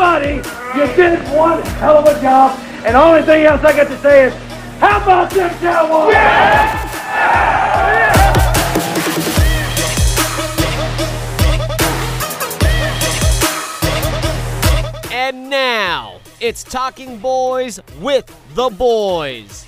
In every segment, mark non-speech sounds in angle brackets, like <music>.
buddy, you did one hell of a job. And the only thing else I got to say is, how about them Cowboys? And now it's Talking Boys with the Boys.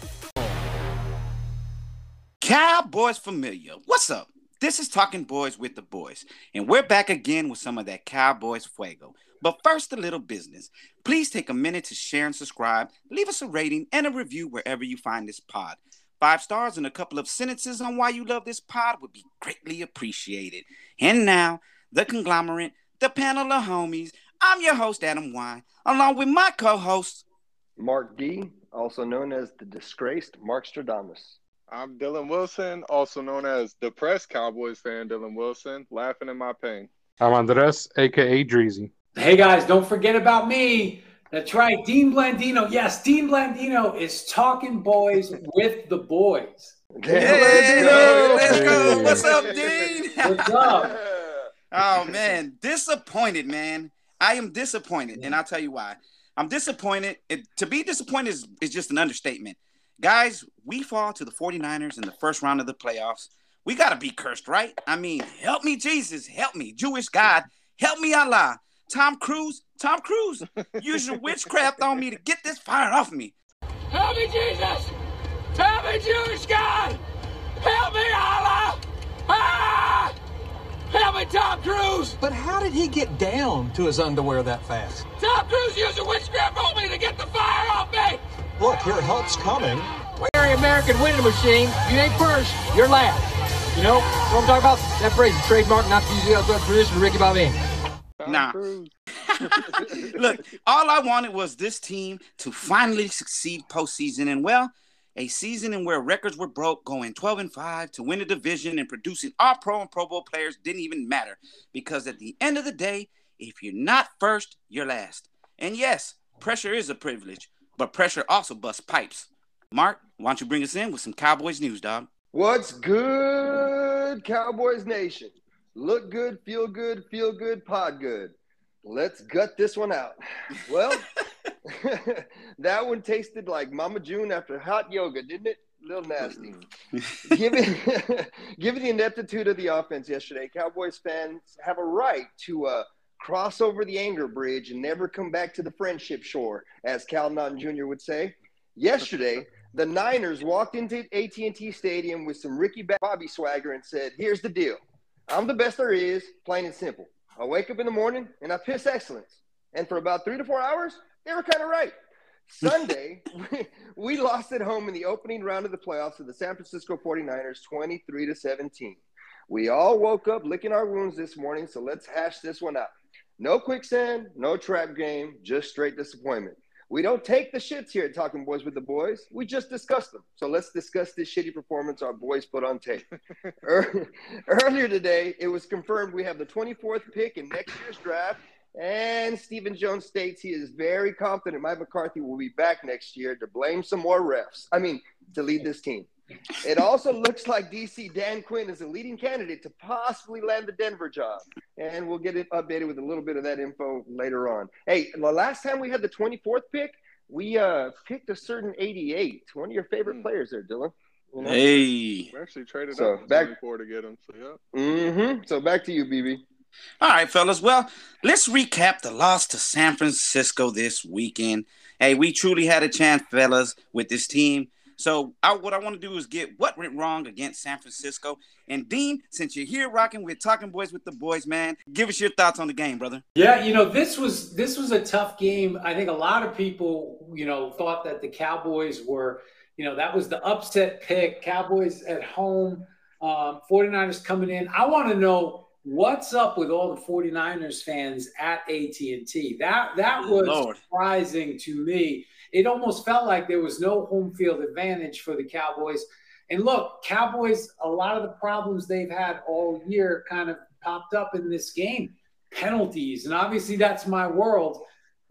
Cowboys familiar. What's up? This is Talking Boys with the Boys, and we're back again with some of that Cowboys fuego. But first, a little business. Please take a minute to share and subscribe, leave us a rating and a review wherever you find this pod. Five stars and a couple of sentences on why you love this pod would be greatly appreciated. And now, the conglomerate, the panel of homies. I'm your host, Adam Y, along with my co host, Mark D, also known as the disgraced Mark Stradamus. I'm Dylan Wilson, also known as the depressed Cowboys fan Dylan Wilson, laughing in my pain. I'm Andres, aka Dreezy. Hey guys, don't forget about me. That's right, Dean Blandino. Yes, Dean Blandino is talking boys with the boys. Hey, let's go. What's up, Dean? <laughs> What's up? <laughs> Oh man, disappointed, man. I am disappointed, and I'll tell you why. I'm disappointed. It, to be disappointed is, is just an understatement. Guys, we fall to the 49ers in the first round of the playoffs. We got to be cursed, right? I mean, help me, Jesus. Help me, Jewish God. Help me, Allah. Tom Cruise, Tom Cruise, use your witchcraft on me to get this fire off me. Help me, Jesus! Help me, Jewish God! Help me, Allah! Ah! Help me, Tom Cruise! But how did he get down to his underwear that fast? Tom Cruise used a witchcraft on me to get the fire off me! Look, your help's coming. We're the American winning machine. You ain't first, you're last. You know what I'm talking about? That phrase is trademark, not to use the outside tradition of Ricky Bobby. Nah. <laughs> Look, all I wanted was this team to finally succeed postseason, and well, a season in where records were broke, going 12 and 5 to win a division and producing all pro and Pro Bowl players didn't even matter because at the end of the day, if you're not first, you're last. And yes, pressure is a privilege, but pressure also busts pipes. Mark, why don't you bring us in with some Cowboys news, dog? What's good, Cowboys Nation? Look good, feel good, feel good, pod good. Let's gut this one out. Well, <laughs> that one tasted like Mama June after hot yoga, didn't it? A little nasty. <laughs> given, given <laughs> the ineptitude of the offense yesterday, Cowboys fans have a right to uh, cross over the anger bridge and never come back to the friendship shore, as Cal Naughton Jr. would say. Yesterday, the Niners walked into AT&T Stadium with some Ricky Bobby swagger and said, "Here's the deal. I'm the best there is, plain and simple. I wake up in the morning and I piss excellence. And for about three to four hours, they were kind of right. Sunday, <laughs> we lost at home in the opening round of the playoffs to the San Francisco 49ers 23 to 17. We all woke up licking our wounds this morning, so let's hash this one out. No quicksand, no trap game, just straight disappointment. We don't take the shits here at Talking Boys with the Boys. We just discuss them. So let's discuss this shitty performance our boys put on tape. <laughs> Er, earlier today, it was confirmed we have the 24th pick in next year's draft. And Stephen Jones states he is very confident Mike McCarthy will be back next year to blame some more refs. I mean, to lead this team. It also looks like DC Dan Quinn is a leading candidate to possibly land the Denver job. And we'll get it updated with a little bit of that info later on. Hey, the last time we had the 24th pick, we uh, picked a certain 88. One of your favorite players there, Dylan. You know? Hey. We actually traded So, up back- 24 to get him. So, yeah. Mm-hmm. So back to you, BB. All right, fellas. Well, let's recap the loss to San Francisco this weekend. Hey, we truly had a chance, fellas, with this team. So, I, what I want to do is get what went wrong against San Francisco. And Dean, since you're here rocking with Talking Boys with the Boys, man, give us your thoughts on the game, brother. Yeah, you know, this was this was a tough game. I think a lot of people, you know, thought that the Cowboys were, you know, that was the upset pick. Cowboys at home, um, 49ers coming in. I want to know what's up with all the 49ers fans at AT&T. That that was Lord. surprising to me. It almost felt like there was no home field advantage for the Cowboys. And look, Cowboys, a lot of the problems they've had all year kind of popped up in this game. Penalties. And obviously, that's my world.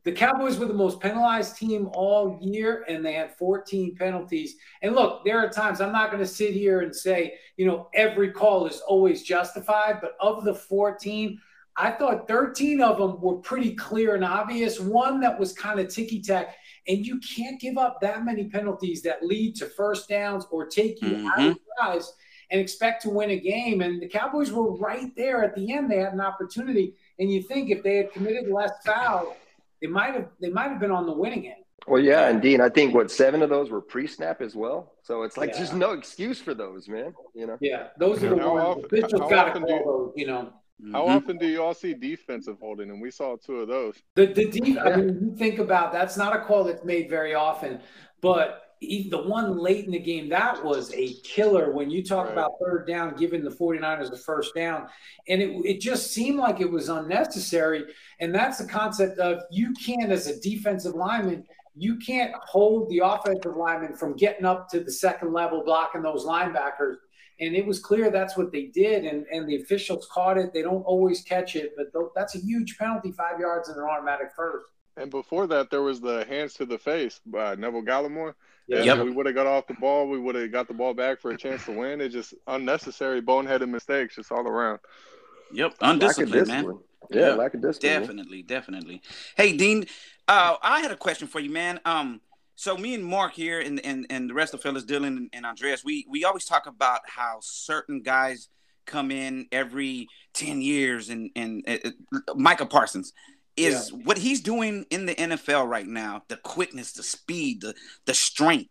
The Cowboys were the most penalized team all year, and they had 14 penalties. And look, there are times I'm not going to sit here and say, you know, every call is always justified, but of the 14, I thought 13 of them were pretty clear and obvious. One that was kind of ticky tack. And you can't give up that many penalties that lead to first downs or take you mm-hmm. out of guys and expect to win a game. And the Cowboys were right there at the end. They had an opportunity. And you think if they had committed less foul, they might have they might have been on the winning end. Well, yeah, and Dean, I think what seven of those were pre-snap as well. So it's like yeah. there's no excuse for those, man. You know. Yeah, those are the how ones. Often, got to call those. You know. How mm-hmm. often do you all see defensive holding? And we saw two of those. The the deep. I mean, you think about that's not a call that's made very often, but the one late in the game that was a killer. When you talk right. about third down, giving the 49ers the first down, and it it just seemed like it was unnecessary. And that's the concept of you can't, as a defensive lineman, you can't hold the offensive lineman from getting up to the second level, blocking those linebackers and it was clear that's what they did and, and the officials caught it. They don't always catch it but th- that's a huge penalty five yards and an automatic first. And before that there was the hands to the face by neville gallimore. Yeah. Yep. we would have got off the ball. We would have got the ball back for a chance to win. It's just unnecessary boneheaded mistakes just all around. Yep undisciplined man. yeah, yeah lack of discipline. Definitely definitely. Hey dean uh, i had a question for you man. Um so me and Mark here and, and, and the rest of the fellas, Dylan and Andreas, we, we always talk about how certain guys come in every 10 years and, and uh, Micah Parsons is yeah. what he's doing in the NFL right now, the quickness, the speed, the, the strength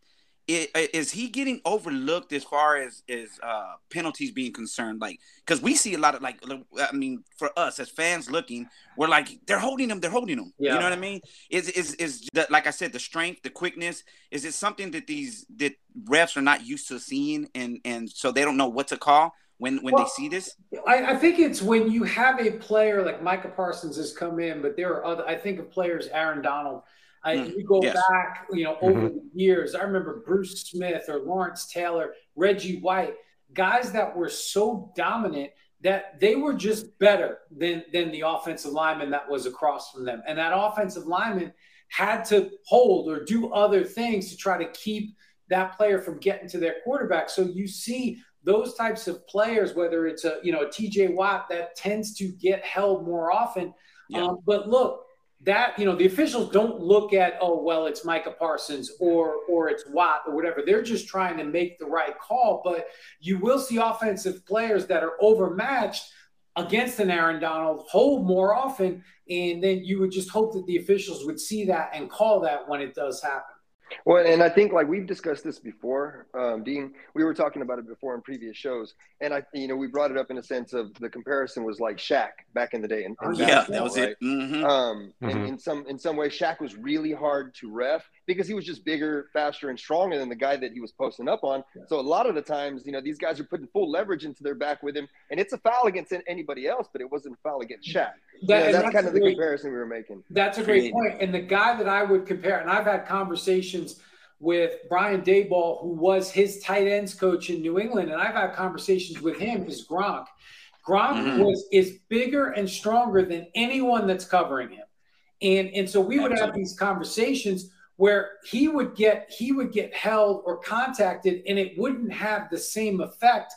is he getting overlooked as far as as uh, penalties being concerned? Like, because we see a lot of like, I mean, for us as fans looking, we're like, they're holding him, they're holding him. Yeah. You know what I mean? Is is is the, like I said, the strength, the quickness? Is it something that these that refs are not used to seeing, and and so they don't know what to call? When, when well, they see this, I, I think it's when you have a player like Micah Parsons has come in, but there are other. I think of players, Aaron Donald, I, mm, you go yes. back, you know, over mm-hmm. the years. I remember Bruce Smith or Lawrence Taylor, Reggie White, guys that were so dominant that they were just better than than the offensive lineman that was across from them. And that offensive lineman had to hold or do other things to try to keep that player from getting to their quarterback. So you see those types of players, whether it's a you know a TJ Watt that tends to get held more often. Yeah. Um, but look, that you know the officials don't look at oh well it's Micah Parsons or or it's Watt or whatever. They're just trying to make the right call. But you will see offensive players that are overmatched against an Aaron Donald hold more often. And then you would just hope that the officials would see that and call that when it does happen well, and I think like we've discussed this before, um, Dean. We were talking about it before in previous shows, and I, you know, we brought it up in a sense of the comparison was like Shaq back in the day. In, in yeah, that was right? it. Mm-hmm. Um, mm-hmm. In, in, some in some way, Shaq was really hard to ref because he was just bigger, faster, and stronger than the guy that he was posting up on. So a lot of the times, you know, these guys are putting full leverage into their back with him, and it's a foul against anybody else, but it wasn't a foul against Shaq. That, that's, that's, kind of the comparison we were making. That's a great point. And the guy that I would compare, and I've had conversations with Brian Daboll, who was his tight ends coach in New England, and I've had conversations with him, is Gronk. Gronk mm-hmm. was is bigger and stronger than anyone that's covering him. And, and so we would have these conversations where he would get he would get held or contacted and it wouldn't have the same effect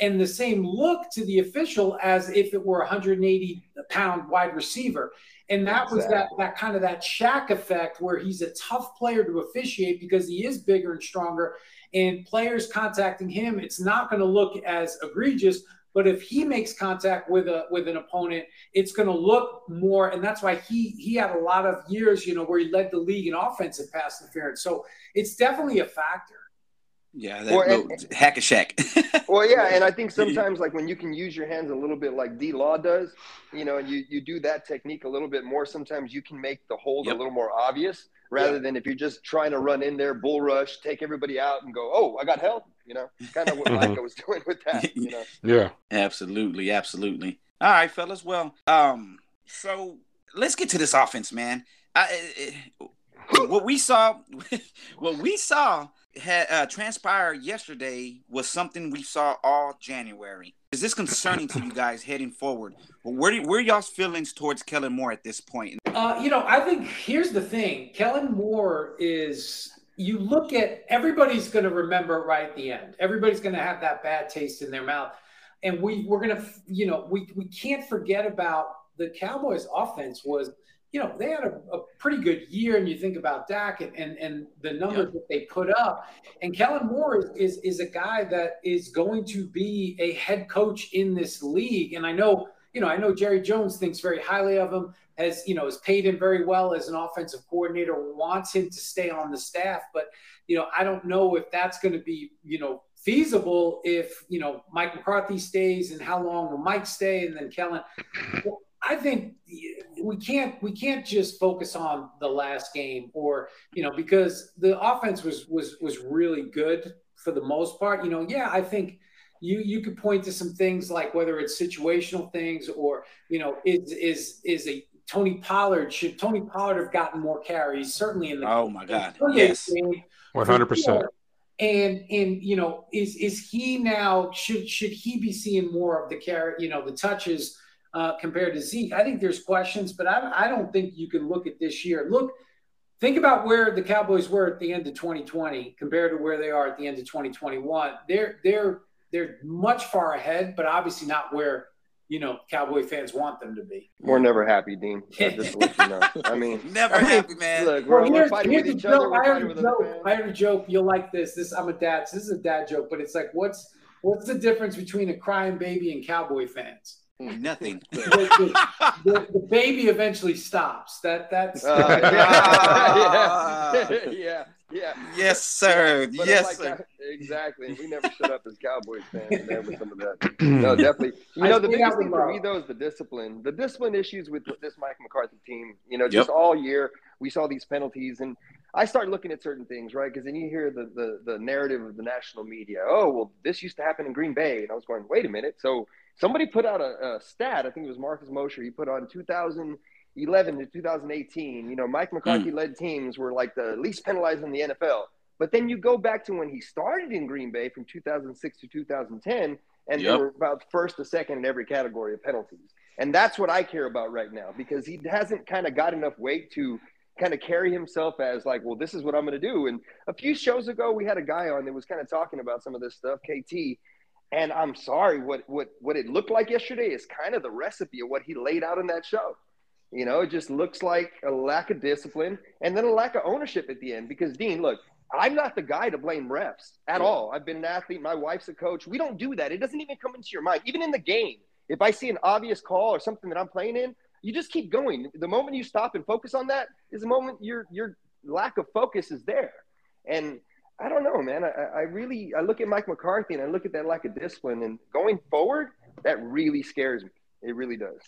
and the same look to the official as if it were a 180 pound wide receiver. And that exactly. was that that kind of that Shaq effect where he's a tough player to officiate because he is bigger and stronger. And players contacting him, it's not going to look as egregious. But if he makes contact with a with an opponent, it's going to look more, and that's why he he had a lot of years, you know, where he led the league in offensive pass interference. So it's definitely a factor. Yeah, that well, and, hack a Shaq. <laughs> well, yeah, and I think sometimes like when you can use your hands a little bit like D Law does, you know, and you you do that technique a little bit more. Sometimes you can make the hold yep. a little more obvious rather yep. than if you're just trying to run in there, bull rush, take everybody out, and go, oh, I got help. You know, kind of what <laughs> Micah was doing with that. <laughs> You know. Yeah. Absolutely, absolutely. All right, fellas. Well, um, so let's get to this offense, man. I, what we saw, what we saw had uh, transpired yesterday was something we saw all January. Is this concerning to you guys heading forward? Where do, where y'all's feelings towards Kellen Moore at this point? Uh, you know, I think here's the thing: Kellen Moore is. You look at everybody's going to remember right at the end. Everybody's going to have that bad taste in their mouth, and we we're going to, you know, we we can't forget about the Cowboys' offense was, you know, they had a, a pretty good year, and you think about Dak and and, and the numbers that they put up. And Kellen Moore is, is is a guy that is going to be a head coach in this league. And I know, you know, I know Jerry Jones thinks very highly of him, has you know, has paid him very well as an offensive coordinator, wants him to stay on the staff, but you know, I don't know if that's going to be, you know, feasible if you know Mike McCarthy stays and how long will Mike stay and then Kellen. Well, I think we can't we can't just focus on the last game or you know because the offense was was was really good for the most part. You know, yeah, I think you you could point to some things like whether it's situational things or you know is is is a Tony Pollard should Tony Pollard have gotten more carries? Certainly in the oh my god yes. one hundred percent. And and you know is is he now should should he be seeing more of the carry you know the touches uh, compared to Zeke. I think there's questions, but I, I don't think you can look at this year. Look, think about where the Cowboys were at the end of 2020 compared to where they are at the end of 2021. They're they're they're much far ahead, but obviously not where you know Cowboy fans want them to be. We're never happy, Dean. Just let you know. I mean, <laughs> never I mean, happy, man. Look, we're, Well, we're fighting here's with each other. joke. I heard a with joke. I heard a joke. You'll like this. This I'm a dad. So this is a dad joke, but it's like, what's what's the difference between a crying baby and Cowboy fans? Nothing. The, the- the- the baby eventually stops. That that's Uh, Ah. yeah, <laughs> yeah, yeah, yeah. yes, sir. But yes, like sir. that- exactly. We never shut up as Cowboys fans, man, with some of that. <clears throat> No, definitely. You know, the I think biggest thing for me though is the discipline. The discipline issues with this Mike McCarthy team. You know, just Yep. all year we saw these penalties, and I start looking at certain things, right? Because then you hear the, the the narrative of the national media. Oh, well, this used to happen in Green Bay, and I was going, wait a minute. So somebody put out a, a stat. I think it was Marcus Mosher. He put on 2011 to 2018. You know, Mike McCarthy hmm. led teams were like the least penalized in the NFL. But then you go back to when he started in Green Bay from 2006 to 2010, and Yep. they were about first to second in every category of penalties. And that's what I care about right now because he hasn't kind of got enough weight to kind of carry himself as like, well, this is what I'm going to do. And a few shows ago, we had a guy on that was kind of talking about some of this stuff, KT. And I'm sorry, what what what it looked like yesterday is kind of the recipe of what he laid out in that show. You know, it just looks like a lack of discipline and then a lack of ownership at the end. Because Dean, look, I'm not the guy to blame refs at all. I've been an athlete. My wife's a coach. We don't do that. It doesn't even come into your mind. Even in the game, if I see an obvious call or something that I'm playing in, you just keep going. The moment you stop and focus on that is the moment your your lack of focus is there. And I don't know, man. I, I really I look at Mike McCarthy and I look at that lack of discipline. And going forward, that really scares me. It really does.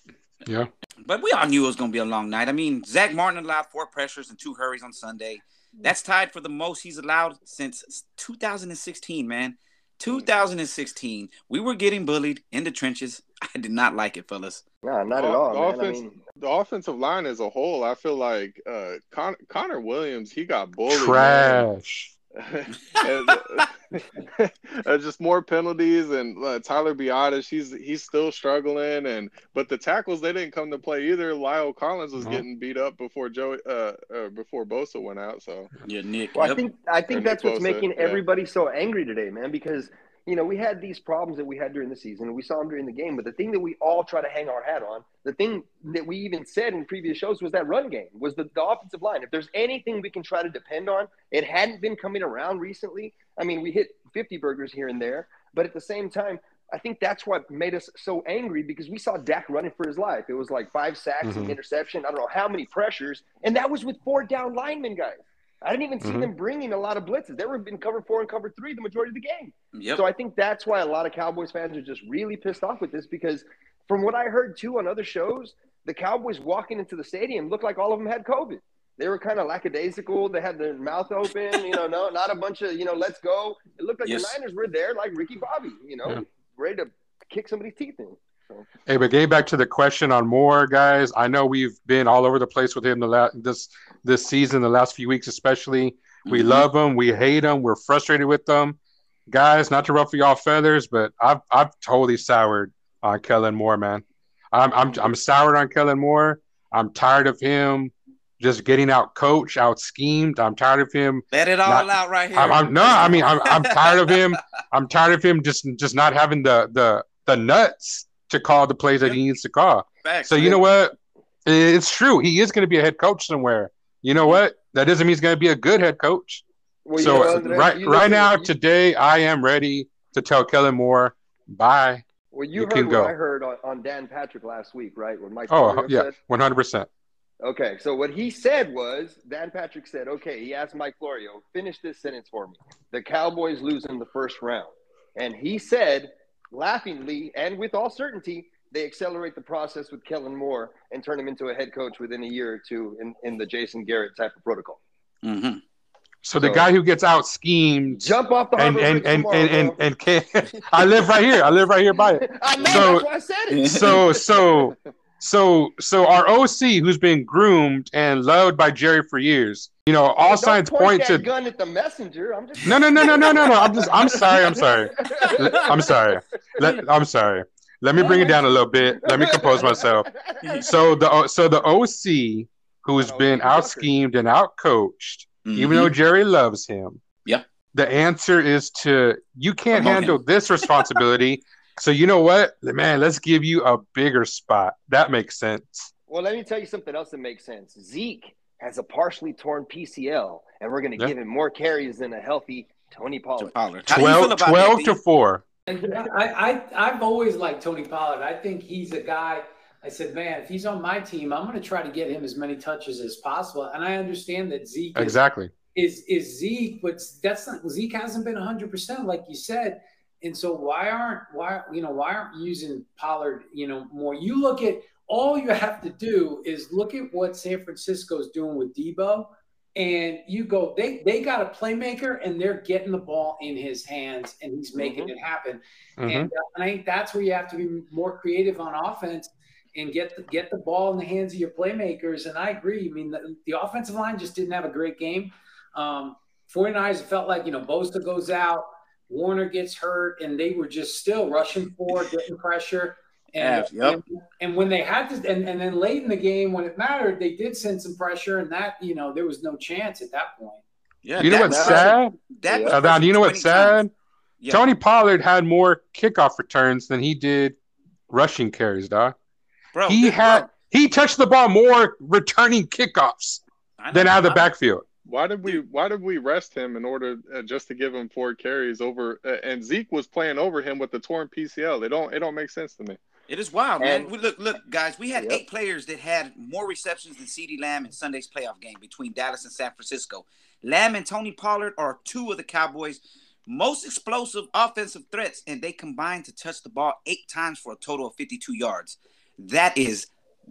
Yeah. But we all knew it was going to be a long night. I mean, Zack Martin allowed four pressures and two hurries on Sunday. That's tied for the most he's allowed since 2016, man. 2016. We were getting bullied in the trenches. I did not like it, fellas. No, not at The all, man. I mean, The offensive line as a whole, I feel like uh, Con- Connor Williams, he got bullied. man. Trash. and, uh, <laughs> <laughs> just more penalties and uh, Tyler Biadasz, he's he's still struggling and but the tackles they didn't come to play either. La'el Collins was No. getting beat up before Joe uh, uh before Bosa went out. So Yeah, Nick. Well, I think I think Or that's Nick what's Bosa, making yeah. everybody so angry today, man. Because you know we had these problems that we had during the season, and we saw them during the game. But the thing that we all try to hang our hat on, the thing that we even said in previous shows was that run game, was the, the offensive line. If there's anything we can try to depend on, it hadn't been coming around recently. I mean, we hit 50 burgers here and there, but at the same time. I think that's what made us so angry because we saw Dak running for his life. It was like five sacks, an Mhm. interception. I don't know how many pressures, and that was with four down linemen, guys. I didn't even see Mhm. them bringing a lot of blitzes. They were in cover four and cover three the majority of the game. Yep. So I think that's why a lot of Cowboys fans are just really pissed off with this because from what I heard too on other shows, the Cowboys walking into the stadium looked like all of them had COVID. They were kind of lackadaisical. They had their mouth open, you know, no, not a bunch of, you know, let's go. It looked like Yes. the Niners were there like Ricky Bobby, you know, Yeah. ready to kick somebody's teeth in. Hey, but getting back to the question on Moore, guys, I know we've been all over the place with him the last this this season, the last few weeks especially. We Mhm. love him, we hate him, we're frustrated with them, guys. Not to ruffle y'all feathers, but I've I've totally soured on Kellen Moore, man. I'm I'm I'm soured on Kellen Moore. I'm tired of him just getting out coached, out schemed. I'm tired of him Let it all Not- out right here. I'm, I'm no, I mean, I'm, I'm tired of <laughs> him. I'm tired of him just just not having the the the nuts to call the plays that he needs to call. Facts. So you know what? It's true. He is going to be a head coach somewhere. You know what? That doesn't mean he's going to be a good head coach. Well, you so know, right right now, you- today, I am ready to tell Kellen Moore, bye. Well, you, You heard can what go. I heard on, on Dan Patrick last week, right? When Mike Oh Florio yeah, said, one hundred percent. Okay, so what he said was Dan Patrick said, okay, he asked Mike Florio, finish this sentence for me. The Cowboys lose in the first round. And he said, laughingly and with all certainty, they accelerate the process with Kellen Moore and turn him into a head coach within a year or two in, in the Jason Garrett type of protocol. Mm-hmm. So the guy who gets out schemed Jump off the and and and tomorrow, and and, bro. and can't, <laughs> I live right here. I live right here by it. I know, So- that's why I said it. So so so so our OC who's been groomed and loved by Jerry for years. You know, all Don't signs point point that to gun at the messenger. I'm just No, no, no, no, no, no, no. I'm just I'm sorry. I'm sorry. I'm sorry. Let, I'm sorry. Let me bring it down a little bit. Let me compose myself. So the uh, so the OC who's been out schemed and out coached, even though Jerry loves him. Yeah. The answer is to you can't Promote handle him. this responsibility. so you know what, man? Let's give you a bigger spot. That makes sense. Well, let me tell you something else that makes sense. Zeke has a partially torn PCL, and we're going to Yeah. give him more carries than a healthy Tony Pollard. Pollard. How do you feel 12, 12 that, to four. And I, I, I've always liked Tony Pollard. I think he's a guy. I said, man, if he's on my team, I'm going to try to get him as many touches as possible. And I understand that Zeke is, Exactly. is is Zeke, but that's not Zeke hasn't been 100 percent like you said. And so why aren't why you know why aren't you using Pollard you know more? You look at all you have to do is look at what San Francisco is doing with Deebo, and you go they they got a playmaker and they're getting the ball in his hands and he's making it happen. Mhm. And, uh, and I think that's where you have to be more creative on offense and get the, get the ball in the hands of your playmakers. And I agree. I mean, the, the offensive line just didn't have a great game. Um, 49ers felt like, you know, Bosa goes out, Warner gets hurt, and they were just still rushing forward, getting pressure. And, Yeah, yep. and, and when they had to, and, and then late in the game when it mattered, they did send some pressure, and that, you know, there was no chance at that point. Yeah, You know Dak what's was sad? Dak was Uh, you know what's 20 sad? Yeah. Tony Pollard had more kickoff returns than he did rushing carries, dog. Bro, he this- had bro, he touched the ball more returning kickoffs than out of the backfield. Why did we Why did we rest him in order uh, just to give him four carries over? Uh, and Zeke was playing over him with the torn PCL. It don't It don't make sense to me. It is wild, man. We look, look, guys. We had Yep. eight players that had more receptions than CeeDee Lamb in Sunday's playoff game between Dallas and San Francisco. Lamb and Tony Pollard are two of the Cowboys' most explosive offensive threats, and they combined to touch the ball eight times for a total of 52 yards. That is,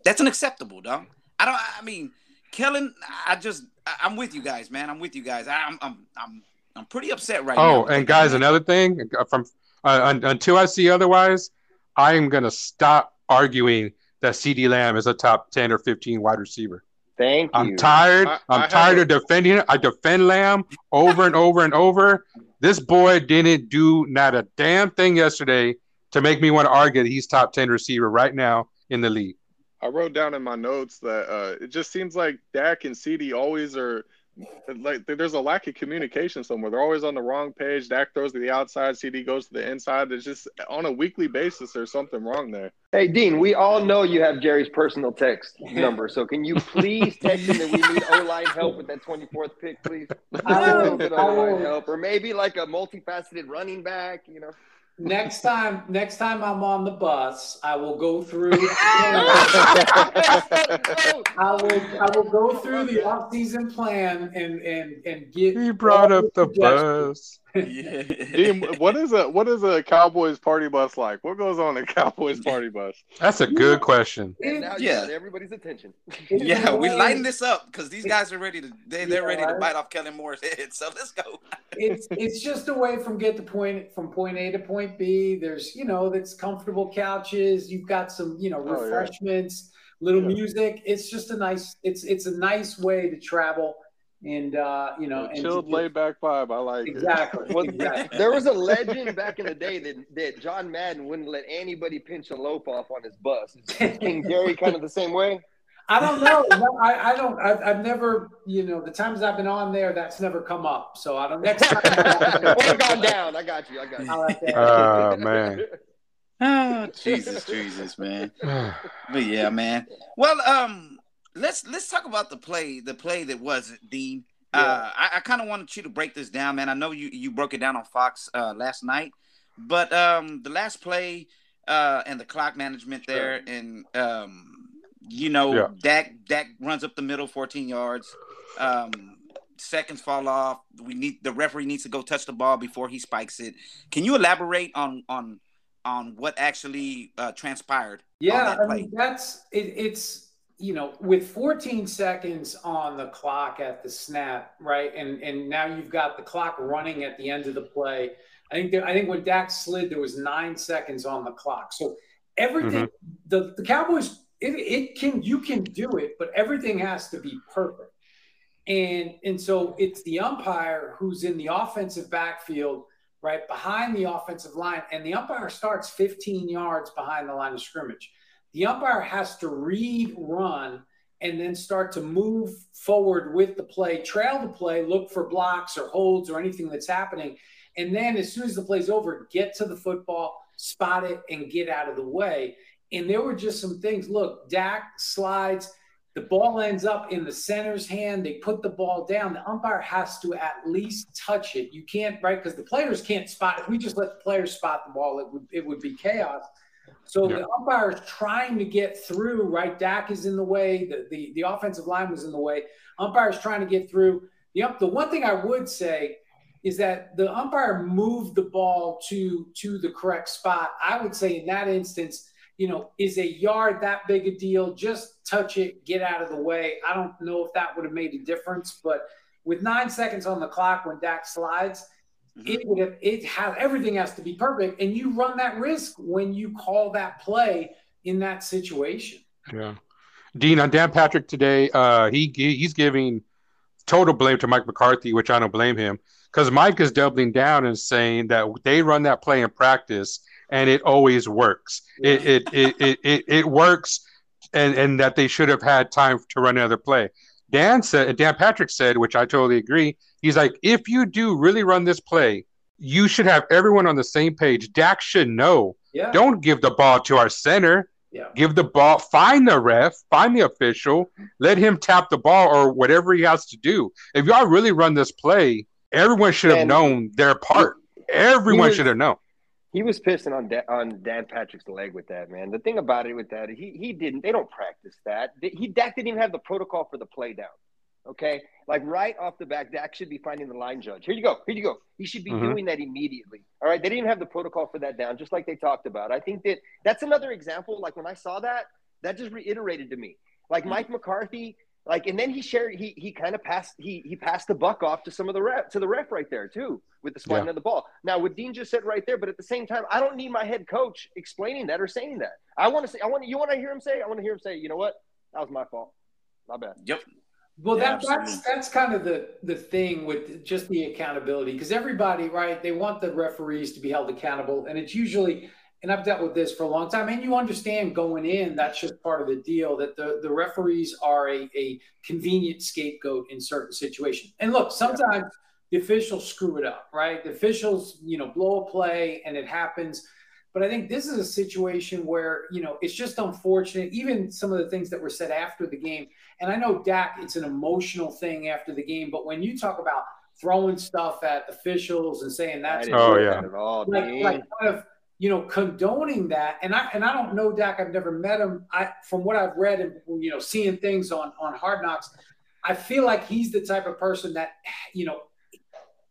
that's unacceptable, dog. I don't. I mean, Kellen. I just, I- I'm with you guys, man. I'm with you guys. I'm, I'm, I'm, I'm pretty upset right now. Oh, and guys, another thing uh, from uh, until I see otherwise, I am gonna stop arguing that CeeDee Lamb is a top ten or fifteen wide receiver. Thank you. I'm tired. I- I, I am have tired a- of defending it. I defend Lamb over and over and over. This boy didn't do not a damn thing yesterday to make me want to argue that he's top ten receiver right now in the league. I wrote down in my notes that uh, it just seems like Dak and CeeDee always are like there's a lack of communication somewhere. They're always on the wrong page. Dak throws to the outside, CeeDee goes to the inside. It's just on a weekly basis. There's something wrong there. Hey, Dean, we all know you have Jerry's personal text number. So can you please text him that we need O line help with that 24th pick, please? I A will. little bit of I O-line help, or maybe like a multifaceted running back, you know? Next time, next time I'm on the bus, I will go through. <laughs> <laughs> I will I will go through the off-season plan and and and get. He brought up the suggestions. bus. Yeah. Dean, what is a what is a Cowboys party bus like? What goes on in Cowboys party bus? That's a good question. And now Yeah. got everybody's attention. Yeah, <laughs> we lighten this up because these guys are ready to they, they're Yeah, ready to bite off Kellen Moore's head. So let's go. It's it's just a way from get to point from point A to point B. There's you know that's comfortable couches. You've got some you know Oh, yeah. refreshments, little Yeah. music. It's just a nice. It's it's a nice way to travel, and uh, you know, and chilled, laid back vibe. I like it. Exactly. <laughs> Well, exactly. there was a legend back in the day that, that John Madden wouldn't let anybody pinch a loaf off on his bus. Is <laughs> King Gary kind of the same way? I don't know. No, I, I don't. I've, I've never, you know, the times I've been on there, that's never come up. So I don't. Next time, <laughs> or gone down. I got you. I got you. I'll have Oh man. Oh, Jesus, Jesus, man. <sighs> But yeah, man. Well, um, let's let's talk about the play, the play that was it, Dean. Uh, I, I kind of wanted you to break this down, man. I know you you broke it down on Fox uh, last night, but um, the last play uh, and the clock management there, and um, you know, Yeah. Dak Dak runs up the middle, 14 yards. Um, seconds fall off. We need the referee needs to go touch the ball before he spikes it. Can you elaborate on on on what actually uh, transpired? Yeah, I mean that's it, it's you know with 14 seconds on the clock at the snap, right? And and now you've got the clock running at the end of the play. I think there, I think when Dak slid, there was nine seconds on the clock. So everything mm-hmm. the the Cowboys it, it can you can do it, but everything has to be perfect. And and so it's the umpire who's in the offensive backfield, right behind the offensive line, and the umpire starts 15 yards behind the line of scrimmage. The umpire has to read, run, and then start to move forward with the play, trail the play, look for blocks or holds or anything that's happening. And then as soon as the play's over, get to the football, spot it, and get out of the way. And there were just some things. Look, Dak slides, the ball ends up in the center's hand. They put the ball down. The umpire has to at least touch it. You can't, right? Because the players can't spot it. If we just let the players spot the ball, it would it would be chaos. So Yeah. the umpire is trying to get through, right? Dak is in the way, the, the, the offensive line was in the way. Umpire is trying to get through. The, ump- the one thing I would say is that the umpire moved the ball to to the correct spot. I would say in that instance, you know, is a yard that big a deal? Just touch it, get out of the way. I don't know if that would have made a difference, but with nine seconds on the clock when Dak slides, it would have it has everything has to be perfect, and you run that risk when you call that play in that situation. Yeah. Dean on Dan Patrick today, uh, he he's giving total blame to Mike McCarthy, which I don't blame him because Mike is doubling down and saying that they run that play in practice and it always works. It, it, it, it, it, it works and, and that they should have had time to run another play. Dan said, Dan Patrick said, which I totally agree. He's like, if you do really run this play, you should have everyone on the same page. Dak should know. Yeah. Don't give the ball to our center Yeah. give the ball, find the ref, find the official, let him tap the ball or whatever he has to do. If y'all really run this play, everyone should have known their part. Everyone was- should have known. He was pissing on da- on Dan Patrick's leg with that man. The thing about it with that, he he didn't. They don't practice that. He Dak didn't even have the protocol for the play down. Okay, like right off the back, Dak should be finding the line judge. Here you go. Here you go. He should be Mhm. doing that immediately. All right. They didn't even have the protocol for that down, just like they talked about. I think that that's another example. Like when I saw that, that just reiterated to me. Like Mike McCarthy, like, and then he shared. He he kind of passed. He he passed the buck off to some of the ref to the ref right there too with the spotting Yeah. of the ball. Now, what Dean just said right there, but at the same time, I don't need my head coach explaining that or saying that. I want to say. I want you want to hear him say. I want to hear him say. You know what? That was my fault. My bad. Yep. Well, Yeah, that, that's that's kind of the the thing with just the accountability because everybody, right? They want the referees to be held accountable, and it's usually, and I've dealt with this for a long time, and you understand going in that's just part of the deal that the the referees are a a convenient scapegoat in certain situations. And look, sometimes the officials screw it up, right? The officials, you know, blow a play and it happens. But I think this is a situation where, you know, it's just unfortunate. Even some of the things that were said after the game. And I know Dak, it's an emotional thing after the game. But when you talk about throwing stuff at officials and saying I that's Oh, yeah. at all, like, like kind of you know condoning that. And i and i don't know dak i've never met him. I from what i've read and you know seeing things on on hard knocks i feel like he's the type of person that you know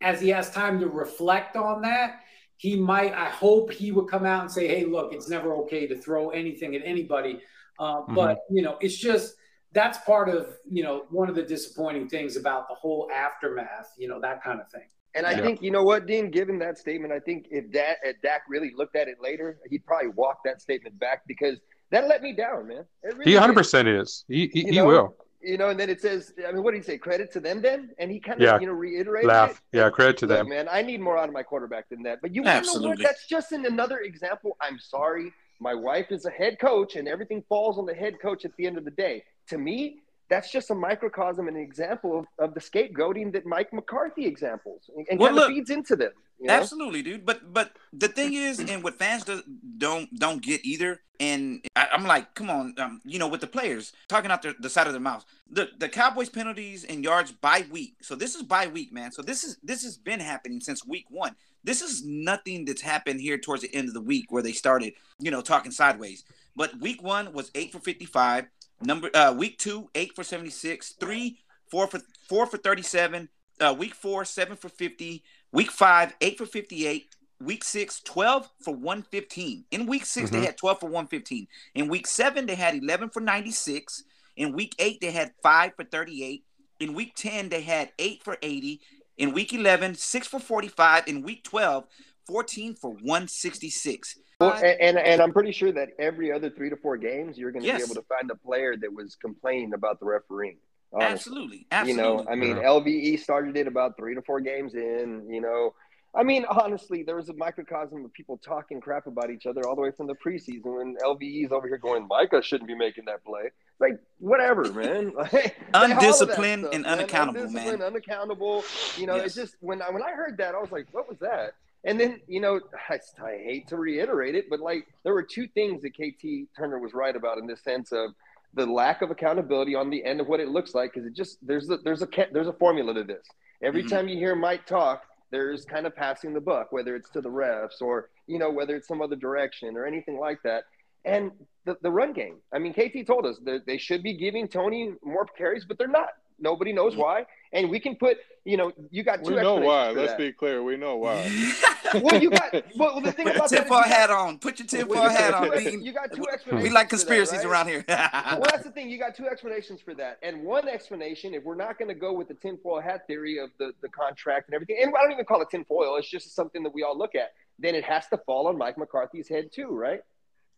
as he has time to reflect on that he might i hope he would come out and say hey look it's never okay to throw anything at anybody. Uh, but you know it's just that's part of you know one of the disappointing things about the whole aftermath you know that kind of thing And I Yeah. think you know what, Dean. Given that statement, I think if that if Dak really looked at it later, he'd probably walk that statement back because that let me down, man. It really He 100 percent is. He he, You he know, will You know, and then it says, I mean, what did he say? Credit to them, then, and he kind of, Yeah. you know, reiterated laugh. it. Yeah, credit to Look, them. man, I need more out of my quarterback than that. But you, you know what? That's just an, another example. I'm sorry. My wife is a head coach, and everything falls on the head coach at the end of the day. To me, that's just a microcosm and an example of, of the scapegoating that Mike McCarthy examples and, and Well, kind of feeds into them. You know? Absolutely, dude. But but the thing is, and what fans do, don't don't get either, and I, I'm like, come on, um, you know, with the players talking out the, the side of their mouths, the the Cowboys penalties and yards by week. So this is by week, man. So this is this has been happening since week one. This is nothing that's happened here towards the end of the week where they started, you know, talking sideways. But week one was eight for fifty-five. Number uh, week two, eight for seventy-six. Three, four for four for thirty-seven. Uh, week four, seven for fifty. Week five, eight for 58. Week six, 12 for 115. In week 6 they Mhm. had 12 for 115. In week seven, they had 11 for 96. In week eight, they had five for 38. In week 10, they had eight for 80. In week 11, six for 45. In week 12, 14 for 166. Well, and, and and I'm pretty sure that every other three to four games, you're going to Yes. be able to find a player that was complaining about the refereeing. honestly. Absolutely. You know, I mean, Yeah. LVE started it about three to four games in. You know, I mean, honestly, there was a microcosm of people talking crap about each other all the way from the preseason when LVE's over here going, Micah shouldn't be making that play. Like, whatever, <laughs> man. <laughs> Like, all of that Undisciplined stuff, and man. unaccountable, Undisciplined, man. unaccountable. You know, Yes. it just when I when I heard that, I was like, what was that? And then, you know, <sighs> I, I hate to reiterate it, but like there were two things that KT Turner was right about in this sense of the lack of accountability on the end of what it looks like because it just there's a there's a there's a formula to this. Every Mhm. time you hear Mike talk, there's kind of passing the buck, whether it's to the refs or you know whether it's some other direction or anything like that. And the, the run game. I mean, KT told us that they should be giving Tony more carries, but they're not. Nobody knows why. And we can put, you know, you got two We know why. for Let's that. be clear. We know why. <laughs> Well, you got well. The thing about that is tinfoil hat on. Put your tinfoil well, hat on. You got two explanations. We like for that, conspiracies right? around here. <laughs> well, that's the thing. You got two explanations for that, and one explanation, if we're not going to go with the tinfoil hat theory of the, the contract and everything, and I don't even call it tinfoil, it's just something that we all look at. Then it has to fall on Mike McCarthy's head too, right?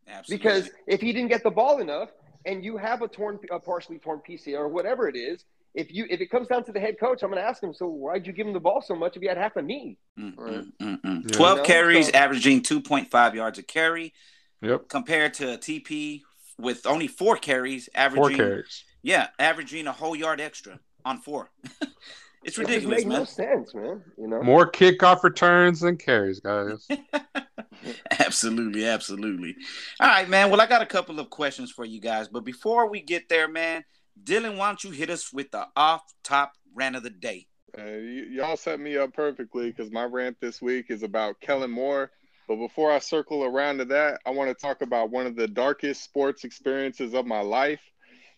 Absolutely. Because if he didn't get the ball enough, and you have a torn, a partially torn PCL or whatever it is, if you if it comes down to the head coach, I'm going to ask him. So why'd you give him the ball so much if you had half a knee? Mm, Right. mm, mm, mm. Yeah. 12 You know, carries, so- averaging 2.5 yards a carry, Yep. compared to a TP with only four carries, averaging Four averaging carries. yeah, averaging a whole yard extra on four. <laughs> it's ridiculous, It just ridiculous, made no sense, man. You know. More kickoff returns than carries, guys. <laughs> absolutely, absolutely. All right, man. Well, I got a couple of questions for you guys, but before we get there, man, Dylan, why don't you hit us with the off-top rant of the day? Uh, y- y'all set me up perfectly because my rant this week is about Kellen Moore. But before I circle around to that, I want to talk about one of the darkest sports experiences of my life,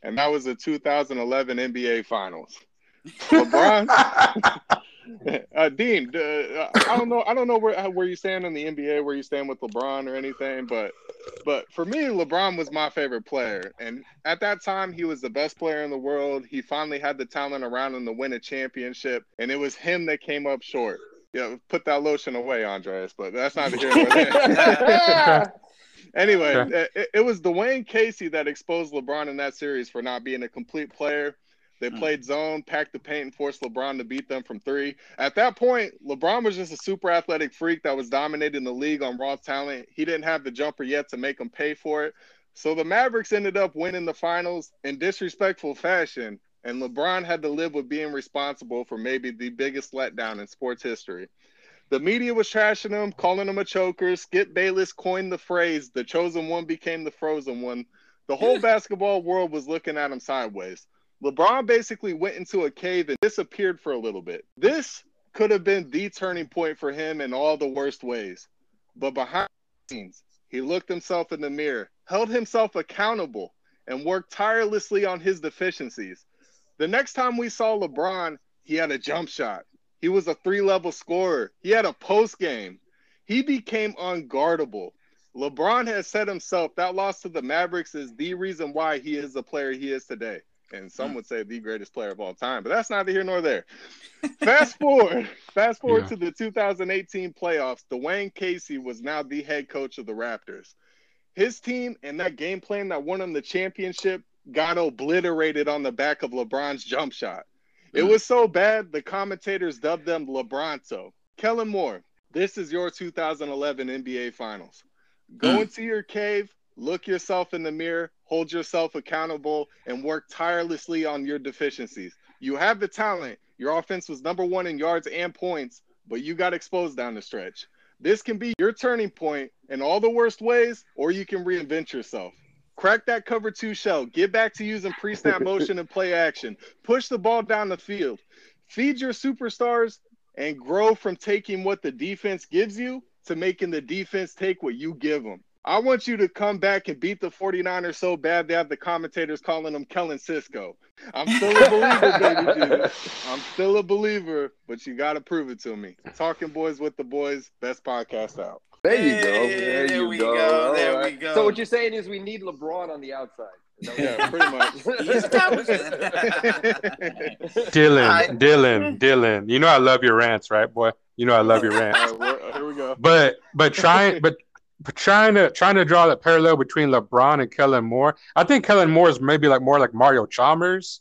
and that was the 2011 NBA Finals. <laughs> LeBron, <laughs> <laughs> uh, Dean, uh, I don't know, I don't know where where you stand in the NBA, where you stand with LeBron or anything, but but for me, LeBron was my favorite player, and at that time, he was the best player in the world. He finally had the talent around him to win a championship, and it was him that came up short. Yeah, put that lotion away, Andres, but that's not here nor <laughs> anyway, Okay. it, it was Dwane Casey that exposed LeBron in that series for not being a complete player. They Mm. played zone, packed the paint, and forced LeBron to beat them from three. At that point, LeBron was just a super athletic freak that was dominating the league on raw talent. He didn't have the jumper yet to make him pay for it. So the Mavericks ended up winning the finals in disrespectful fashion, and LeBron had to live with being responsible for maybe the biggest letdown in sports history. The media was trashing him, calling him a choker. Skip Bayless coined the phrase, the chosen one became the frozen one. The whole <laughs> basketball world was looking at him sideways. LeBron basically went into a cave and disappeared for a little bit. This could have been the turning point for him in all the worst ways. But behind the scenes, he looked himself in the mirror, held himself accountable, and worked tirelessly on his deficiencies. The next time we saw LeBron, he had a jump shot. He was a three level scorer. He had a post game. He became unguardable. LeBron has said himself that loss to the Mavericks is the reason why he is the player he is today. And some would say the greatest player of all time, but that's neither here nor there. Fast <laughs> forward, fast forward Yeah. to the 2018 playoffs. Dwane Casey was now the head coach of the Raptors. His team and that game plan that won him the championship got obliterated on the back of LeBron's jump shot. It was so bad, the commentators dubbed them LeBronto. Kellen Moore, this is your 2011 NBA Finals. Go Mm. into your cave, look yourself in the mirror, hold yourself accountable, and work tirelessly on your deficiencies. You have the talent. Your offense was number one in yards and points, but you got exposed down the stretch. This can be your turning point in all the worst ways, or you can reinvent yourself. Crack that cover two shell. Get back to using pre snap motion and play action. Push the ball down the field. Feed your superstars and grow from taking what the defense gives you to making the defense take what you give them. I want you to come back and beat the 49ers so bad they have the commentators calling them Kellen Cisco. I'm still a believer, baby Jesus. I'm still a believer, but you got to prove it to me. Talking Boys with the Boys, best podcast out. There you go. There, there you we go. go, All there we go. So what you're saying is we need LeBron on the outside. Is that what Yeah, pretty much. <laughs> He established it. Dylan, I- Dylan, <laughs> Dylan. You know I love your rants, right, boy? You know I love your rants. All right, well, here we go. But but trying but but trying to trying to draw that parallel between LeBron and Kellen Moore. I think Kellen Moore is maybe like more like Mario Chalmers,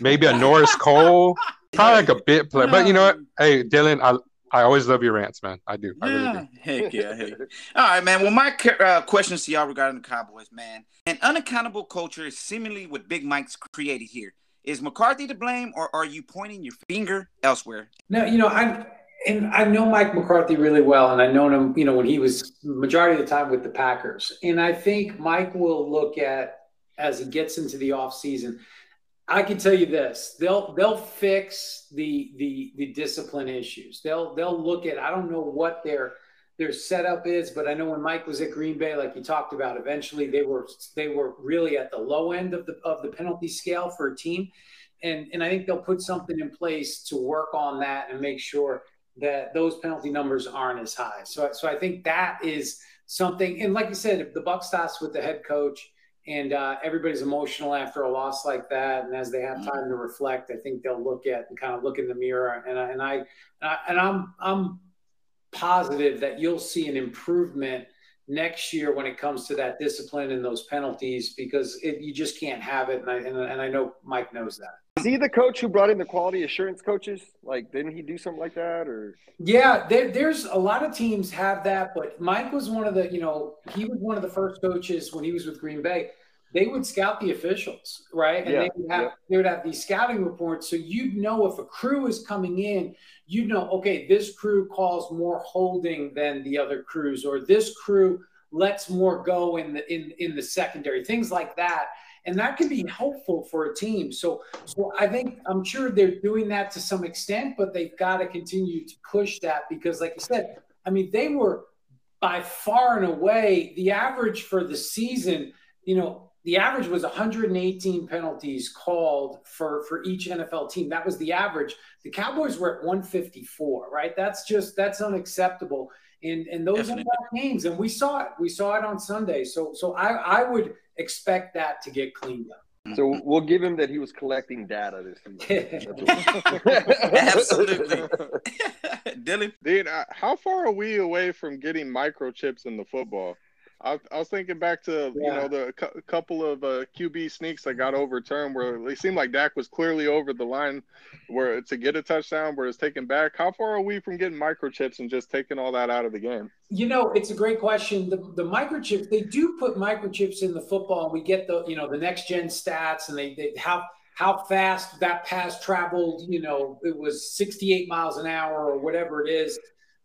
maybe a Norris <laughs> Cole, probably like a bit player. But you know what? Hey, Dylan, I I always love your rants, man. I do. I really do. Heck yeah, heck. All right, man. Well, my uh, questions to y'all regarding the Cowboys, man. An unaccountable culture is seemingly what Big Mike's created here. Is McCarthy to blame, or are you pointing your finger elsewhere? No, you know, I and I know Mike McCarthy really well, and I known him, you know, when he was majority of the time with the Packers. And I think Mike will look at as he gets into the offseason. I can tell you this: they'll they'll fix the the the discipline issues. They'll they'll look at. I don't know what their their setup is, but I know when Mike was at Green Bay, like you talked about, eventually they were they were really at the low end of the of the penalty scale for a team, and and I think they'll put something in place to work on that and make sure that those penalty numbers aren't as high. So so I think that is something. And like you said, if the buck stops with the head coach and uh, everybody's emotional after a loss like that, and as they have time to reflect, I think they'll look at and kind of look in the mirror. And I, and I and I'm I'm positive that you'll see an improvement next year when it comes to that discipline and those penalties because it, you just can't have it. And I, and, and I know Mike knows that. Is he the coach who brought in the quality assurance coaches? Like, didn't he do something like that? Or Yeah, there, there's a lot of teams have that, but Mike was one of the, you know, he was one of the first coaches when he was with Green Bay. They would scout the officials, right? And Yeah, they would have yeah. they would have these scouting reports, so you'd know if a crew is coming in, you'd know, okay, this crew calls more holding than the other crews, or this crew lets more go in the in in the secondary, things like that. And that can be helpful for a team. So, so I think I'm sure they're doing that to some extent, but they've got to continue to push that because, like you said, I mean, they were by far and away the average for the season. You know, the average was 118 penalties called for for each NFL team. That was the average. The Cowboys were at 154. Right? That's just that's unacceptable. And and those are Definitely. tough games, and we saw it. We saw it on Sunday. So so I I would expect that to get cleaned up. so we'll give him that he was collecting data this season. <laughs> Absolutely. <laughs> Dylan, Dude, uh, how far are we away from getting microchips in the football? I, I was thinking back to you know the cou- couple of uh, QB sneaks that got overturned where it seemed like Dak was clearly over the line where to get a touchdown where it's taken back. How far are we from getting microchips and just taking all that out of the game? You know, it's a great question. The, the microchips, they do put microchips in the football, and we get the you know the next gen stats, and they, they how how fast that pass traveled. You know, it was 68 miles an hour or whatever it is.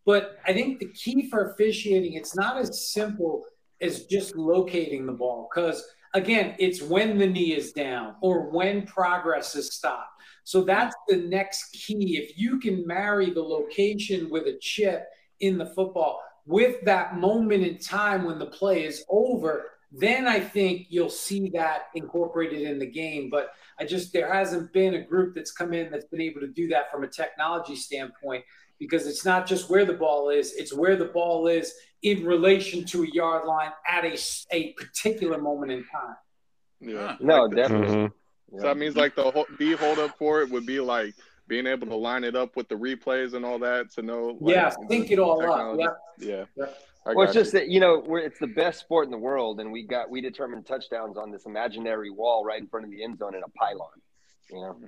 But I think the key for officiating, it's not as simple as just locating the ball, because again, it's when the knee is down or when progress is stopped. So that's the next key. If you can marry the location with a chip in the football with that moment in time when the play is over, then I think you'll see that incorporated in the game. But I just, there hasn't been a group that's come in that's been able to do that from a technology standpoint because it's not just where the ball is, it's where the ball is in relation to a yard line at a, a particular moment in time. Yeah. no, Like the- definitely. Mhm. So that means like the whole, B hold up for it would be like being able to line it up with the replays and all that to know. Like, yeah, sync it all up. technology. Yeah. Yeah. Yeah. I Well, it's got just that you know we're, it's the best sport in the world, and we got we determined touchdowns on this imaginary wall right in front of the end zone in a pylon. You know,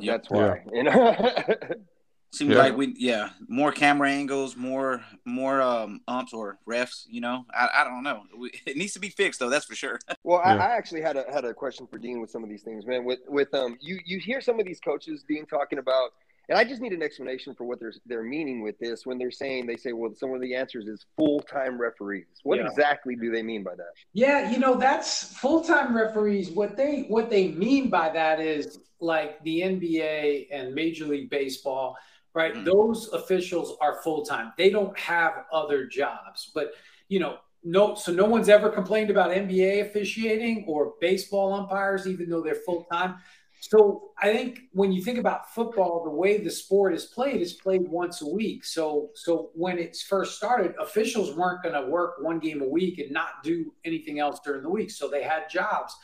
Yeah. That's why. You know. <laughs> Seems Yeah. like we, yeah, more camera angles, more, more um umps or refs. You know, I, I don't know. We, <laughs> it needs to be fixed though. That's for sure. <laughs> Well, I, I actually had a had a question for Dean with some of these things, man. With with um, you you hear some of these coaches Dean talking about, and I just need an explanation for what they're they're meaning with this when they're saying they say, well, some of the answers is full time referees. What Yeah. exactly do they mean by that? Yeah, you know, that's full-time referees. What they what they mean by that is like the NBA and Major League Baseball, right? Mhm. Those officials are full-time. They don't have other jobs. But, you know, no so no one's ever complained about NBA officiating or baseball umpires even though they're full-time. So I think when you think about football, the way the sport is played is played once a week. So so when it's first started, officials weren't going to work one game a week and not do anything else during the week. So they had jobs.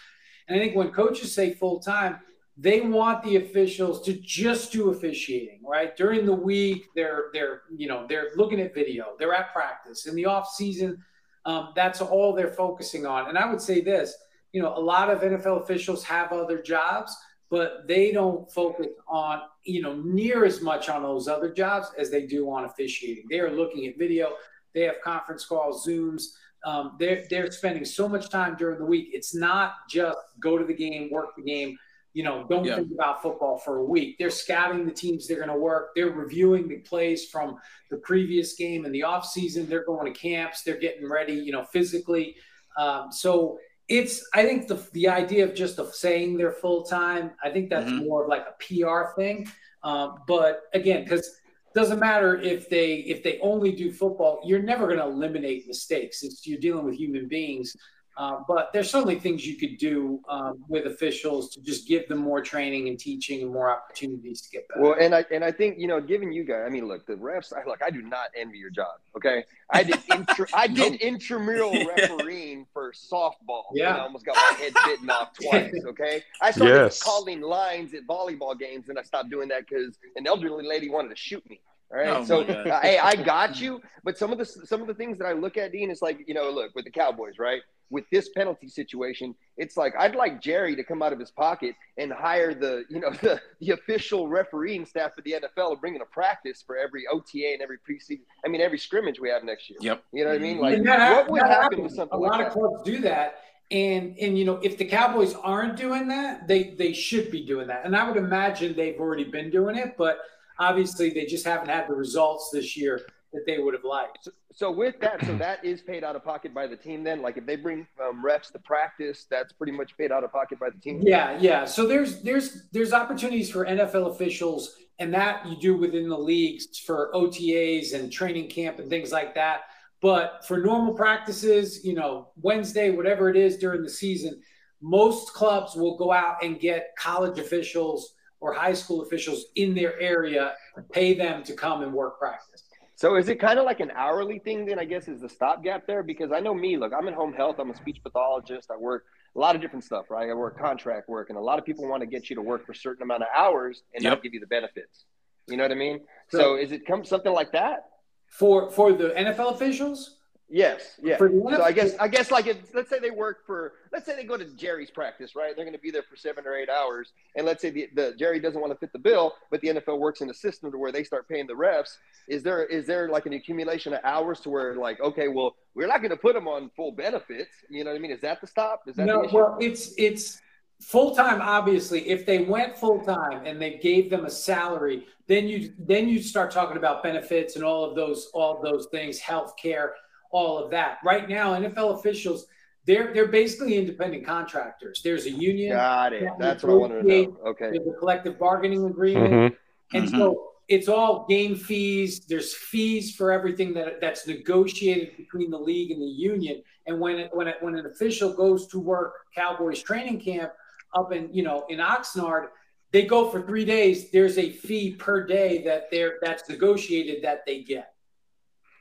And I think when coaches say full time, they want the officials to just do officiating, right? During the week, they're they're you know they're looking at video, they're at practice. In the off season, um, that's all they're focusing on. And I would say this, you know, a lot of NFL officials have other jobs, but they don't focus on you know near as much on those other jobs as they do on officiating. They are looking at video, they have conference calls, Zooms. Um, they're they're spending so much time during the week. It's not just go to the game, work the game. You know, don't Yeah. think about football for a week. They're scouting the teams they're going to work. They're reviewing the plays from the previous game in the off season. They're going to camps. They're getting ready. You know, physically. Um, so it's I think the the idea of just of saying they're full time. I think that's Mhm. more of like a PR thing. Um, but again, because doesn't matter if they if they only do football, you're never going to eliminate mistakes. It's you're dealing with human beings. Uh, but there's certainly things you could do um, with officials to just give them more training and teaching and more opportunities to get better. Well, and I and I think you know, given you guys, I mean, look, the refs. I look, I do not envy your job. Okay, I did intra, I <laughs> did intramural <laughs> refereeing for softball. Yeah. and I almost got my head bitten off <laughs> twice. Okay, I started Yes. calling lines at volleyball games, and I stopped doing that because an elderly lady wanted to shoot me. All right, Oh, so my God. hey, I <laughs> got you. But some of the some of the things that I look at, Dean, is like you know, look with the Cowboys, right? With this penalty situation, it's like I'd like Jerry to come out of his pocket and hire the you know <laughs> the, the official refereeing staff of the NFL and bring in a practice for every OTA and every preseason. I mean, every scrimmage we have next year. Yep. You know what I mean? Like, that- what would happen happens. with something A like lot that? of clubs do that, and and you know if the Cowboys aren't doing that, they they should be doing that. And I would imagine they've already been doing it, but obviously they just haven't had the results this year that they would have liked. So with that, so that is paid out of pocket by the team. Then, like if they bring um, refs to practice, that's pretty much paid out of pocket by the team. Yeah, yeah. So there's there's there's opportunities for NFL officials, and that you do within the leagues for OTAs and training camp and things like that. But for normal practices, you know, Wednesday, whatever it is during the season, most clubs will go out and get college officials or high school officials in their area, pay them to come and work practice. So is it kind of like an hourly thing then? I guess is the stopgap there because I know me. Look, I'm in home health. I'm a speech pathologist. I work a lot of different stuff, right? I work contract work, and a lot of people want to get you to work for a certain amount of hours and Yep. not give you the benefits. You know what I mean? So is it come something like that? For for the NFL officials, Yes, yeah. So I guess I guess like if let's say they work for let's say they go to Jerry's practice, right? They're going to be there for seven or eight hours, and let's say the, the Jerry doesn't want to fit the bill, but the NFL works in a system to where they start paying the refs. Is there is there like an accumulation of hours to where like okay, well we're not going to put them on full benefits. You know what I mean? Is that the stop? Is that no, well, it's it's full time. Obviously, if they went full time and they gave them a salary, then you then you start talking about benefits and all of those all of those things, health care, all of that. Right now, NFL officials they're they're basically independent contractors. There's a union. Got it. that That's what I wanted to know. Okay. There's a collective bargaining agreement. Mhm. And Mhm. so it's all game fees. There's fees for everything that that's negotiated between the league and the union. And when it, when it, when an official goes to work Cowboys training camp up in you know in Oxnard, they go for three days. There's a fee per day that they're that's negotiated that they get.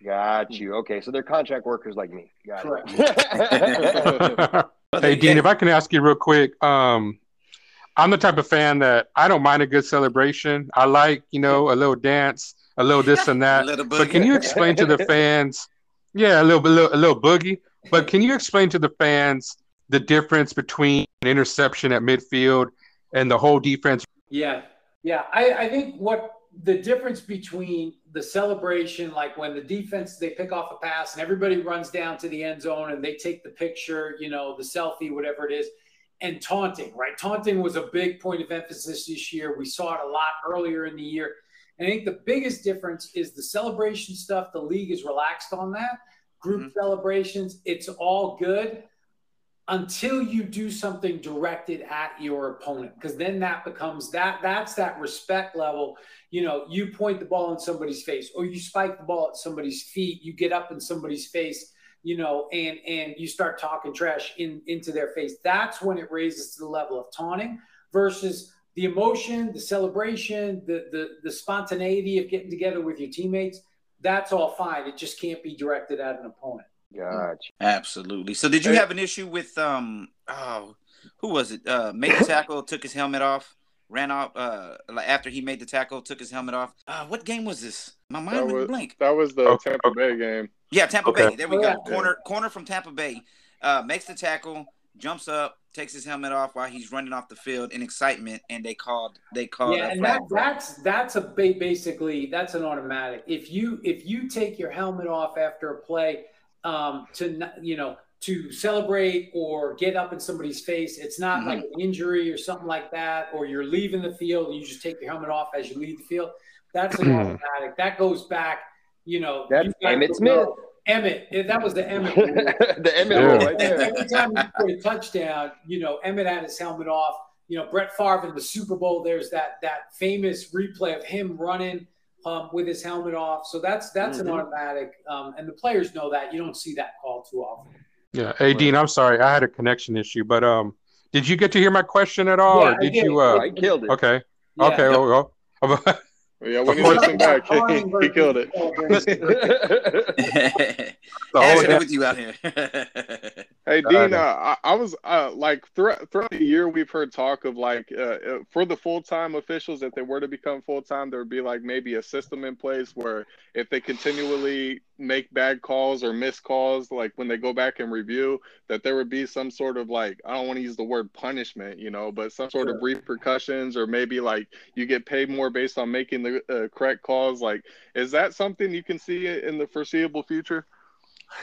Got you. Okay, so they're contract workers like me. Got Correct. <laughs> it. hey Dean, if I can ask you real quick, um, I'm the type of fan that I don't mind a good celebration. I like, you know, a little dance, a little this and that. <laughs> little But can you explain to the <laughs> fans? Yeah, a little a little, a little boogie. But can you explain to the fans the difference between an interception at midfield and the whole defense? Yeah, yeah. I, I think what the difference between the celebration, like when the defense they pick off a pass and everybody runs down to the end zone and they take the picture, you know, the selfie, whatever it is, and taunting, right? Taunting was a big point of emphasis this year. We saw it a lot earlier in the year. And I think the biggest difference is the celebration stuff. The league is relaxed on that. Group mm-hmm. celebrations, it's all good until you do something directed at your opponent because then that becomes that that's that respect level. You know you point the ball in somebody's face or you spike the ball at somebody's feet you get up in somebody's face you know and and you start talking trash in into their face. That's when it raises to the level of taunting versus the emotion the celebration the the, the spontaneity of getting together with your teammates. That's all fine. It just can't be directed at an opponent Gotcha. Absolutely. So, did you have an issue with um? Oh, who was it? Uh, made the tackle, took his helmet off, ran off. Uh, after he made the tackle, took his helmet off. Uh, what game was this? My mind that went was, blank. That was the Okay. Tampa Bay game. Yeah, Tampa Okay. Bay. There we go. yeah. Corner, corner from Tampa Bay. Uh, makes the tackle, jumps up, takes his helmet off while he's running off the field in excitement, and they called. They called. yeah and that, that's that's a basically that's an automatic if you if you take your helmet off after a play um to you know to celebrate or get up in somebody's face it's not Mhm. like an injury or something like that or you're leaving the field and you just take your helmet off as you leave the field that's an automatic that goes back you know That's you Emmitt Smith. Emmitt that was the Emmitt <laughs> the Emmitt rule right there. Every time you scored a touchdown, you know, Emmitt had his helmet off. You know, Brett Favre in the Super Bowl, there's that that famous replay of him running um, with his helmet off. So that's that's Mhm. an automatic, um, and the players know that. You don't see that call too often. Yeah. Hey, Dean, I'm sorry. I had a connection issue, but um, did you get to hear my question at all, Yeah, or I did did. you? Uh, I killed it. okay. Yeah. Okay. Well, well, Yeah, when Of he course. listened back, he, he killed it. celebration. the whole with you out here. <laughs> Hey Dean, uh, I, I was uh, like throughout, throughout the year we've heard talk of like uh, uh, for the full time officials if they were to become full time there would be like maybe a system in place where if they continually make bad calls or miss calls like when they go back and review that there would be some sort of like I don't want to use the word punishment you know but some sort of repercussions or maybe like you get paid more based on making the uh, correct calls like is that something you can see in the foreseeable future?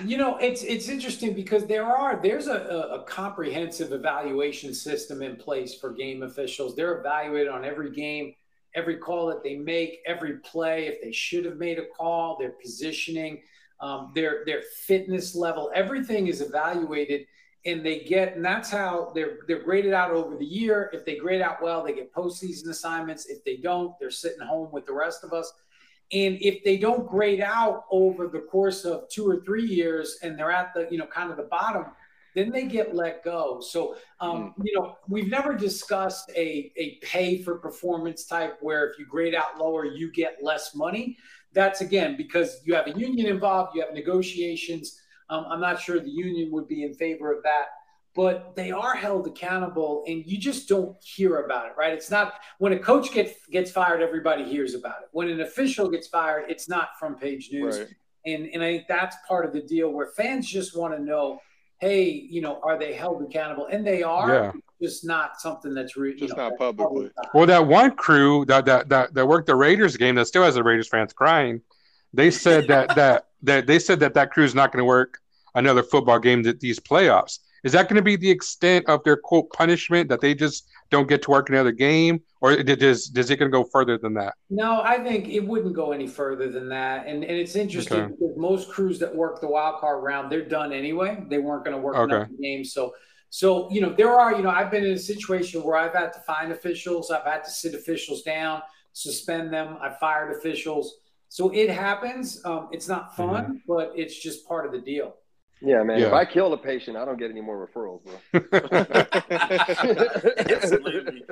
You know, it's it's interesting because there are there's a, a, a comprehensive evaluation system in place for game officials. They're evaluated on every game, every call that they make, every play. If they should have made a call, their positioning, um, their their fitness level, everything is evaluated, and they get and that's how they're they're graded out over the year. If they grade out well, they get postseason assignments. If they don't, they're sitting home with the rest of us. And if they don't grade out over the course of two or three years and they're at the, you know, kind of the bottom, then they get let go. So, um, you know, we've never discussed a, a pay for performance type where if you grade out lower, you get less money. That's again because you have a union involved, you have negotiations. Um, I'm not sure the union would be in favor of that but they are held accountable and you just don't hear about it right it's not when a coach gets gets fired everybody hears about it when an official gets fired it's not front page news Right. and and i think that's part of the deal where fans just want to know hey you know are they held accountable and they are Yeah. just not something that's re- you Just know, not that's publicly. Well, that one crew that that that, that worked the Raiders game that still has the Raiders fans crying. They said that that that they said that that crew is not going to work another football game that these playoffs. Is that going to be the extent of their quote punishment that they just don't get to work another game, or does does it going to go further than that? No, I think it wouldn't go any further than that. And and it's interesting Okay. because most crews that work the wild card round, they're done anyway. They weren't going to work Okay. another game. So so you know, there are, you know, I've been in a situation where I've had to find officials, I've had to sit officials down, suspend them, I fired officials. So it happens. Um, it's not fun, but it's just part of the deal. Yeah, man. If I kill a patient, I don't get any more referrals, bro. <laughs> Absolutely.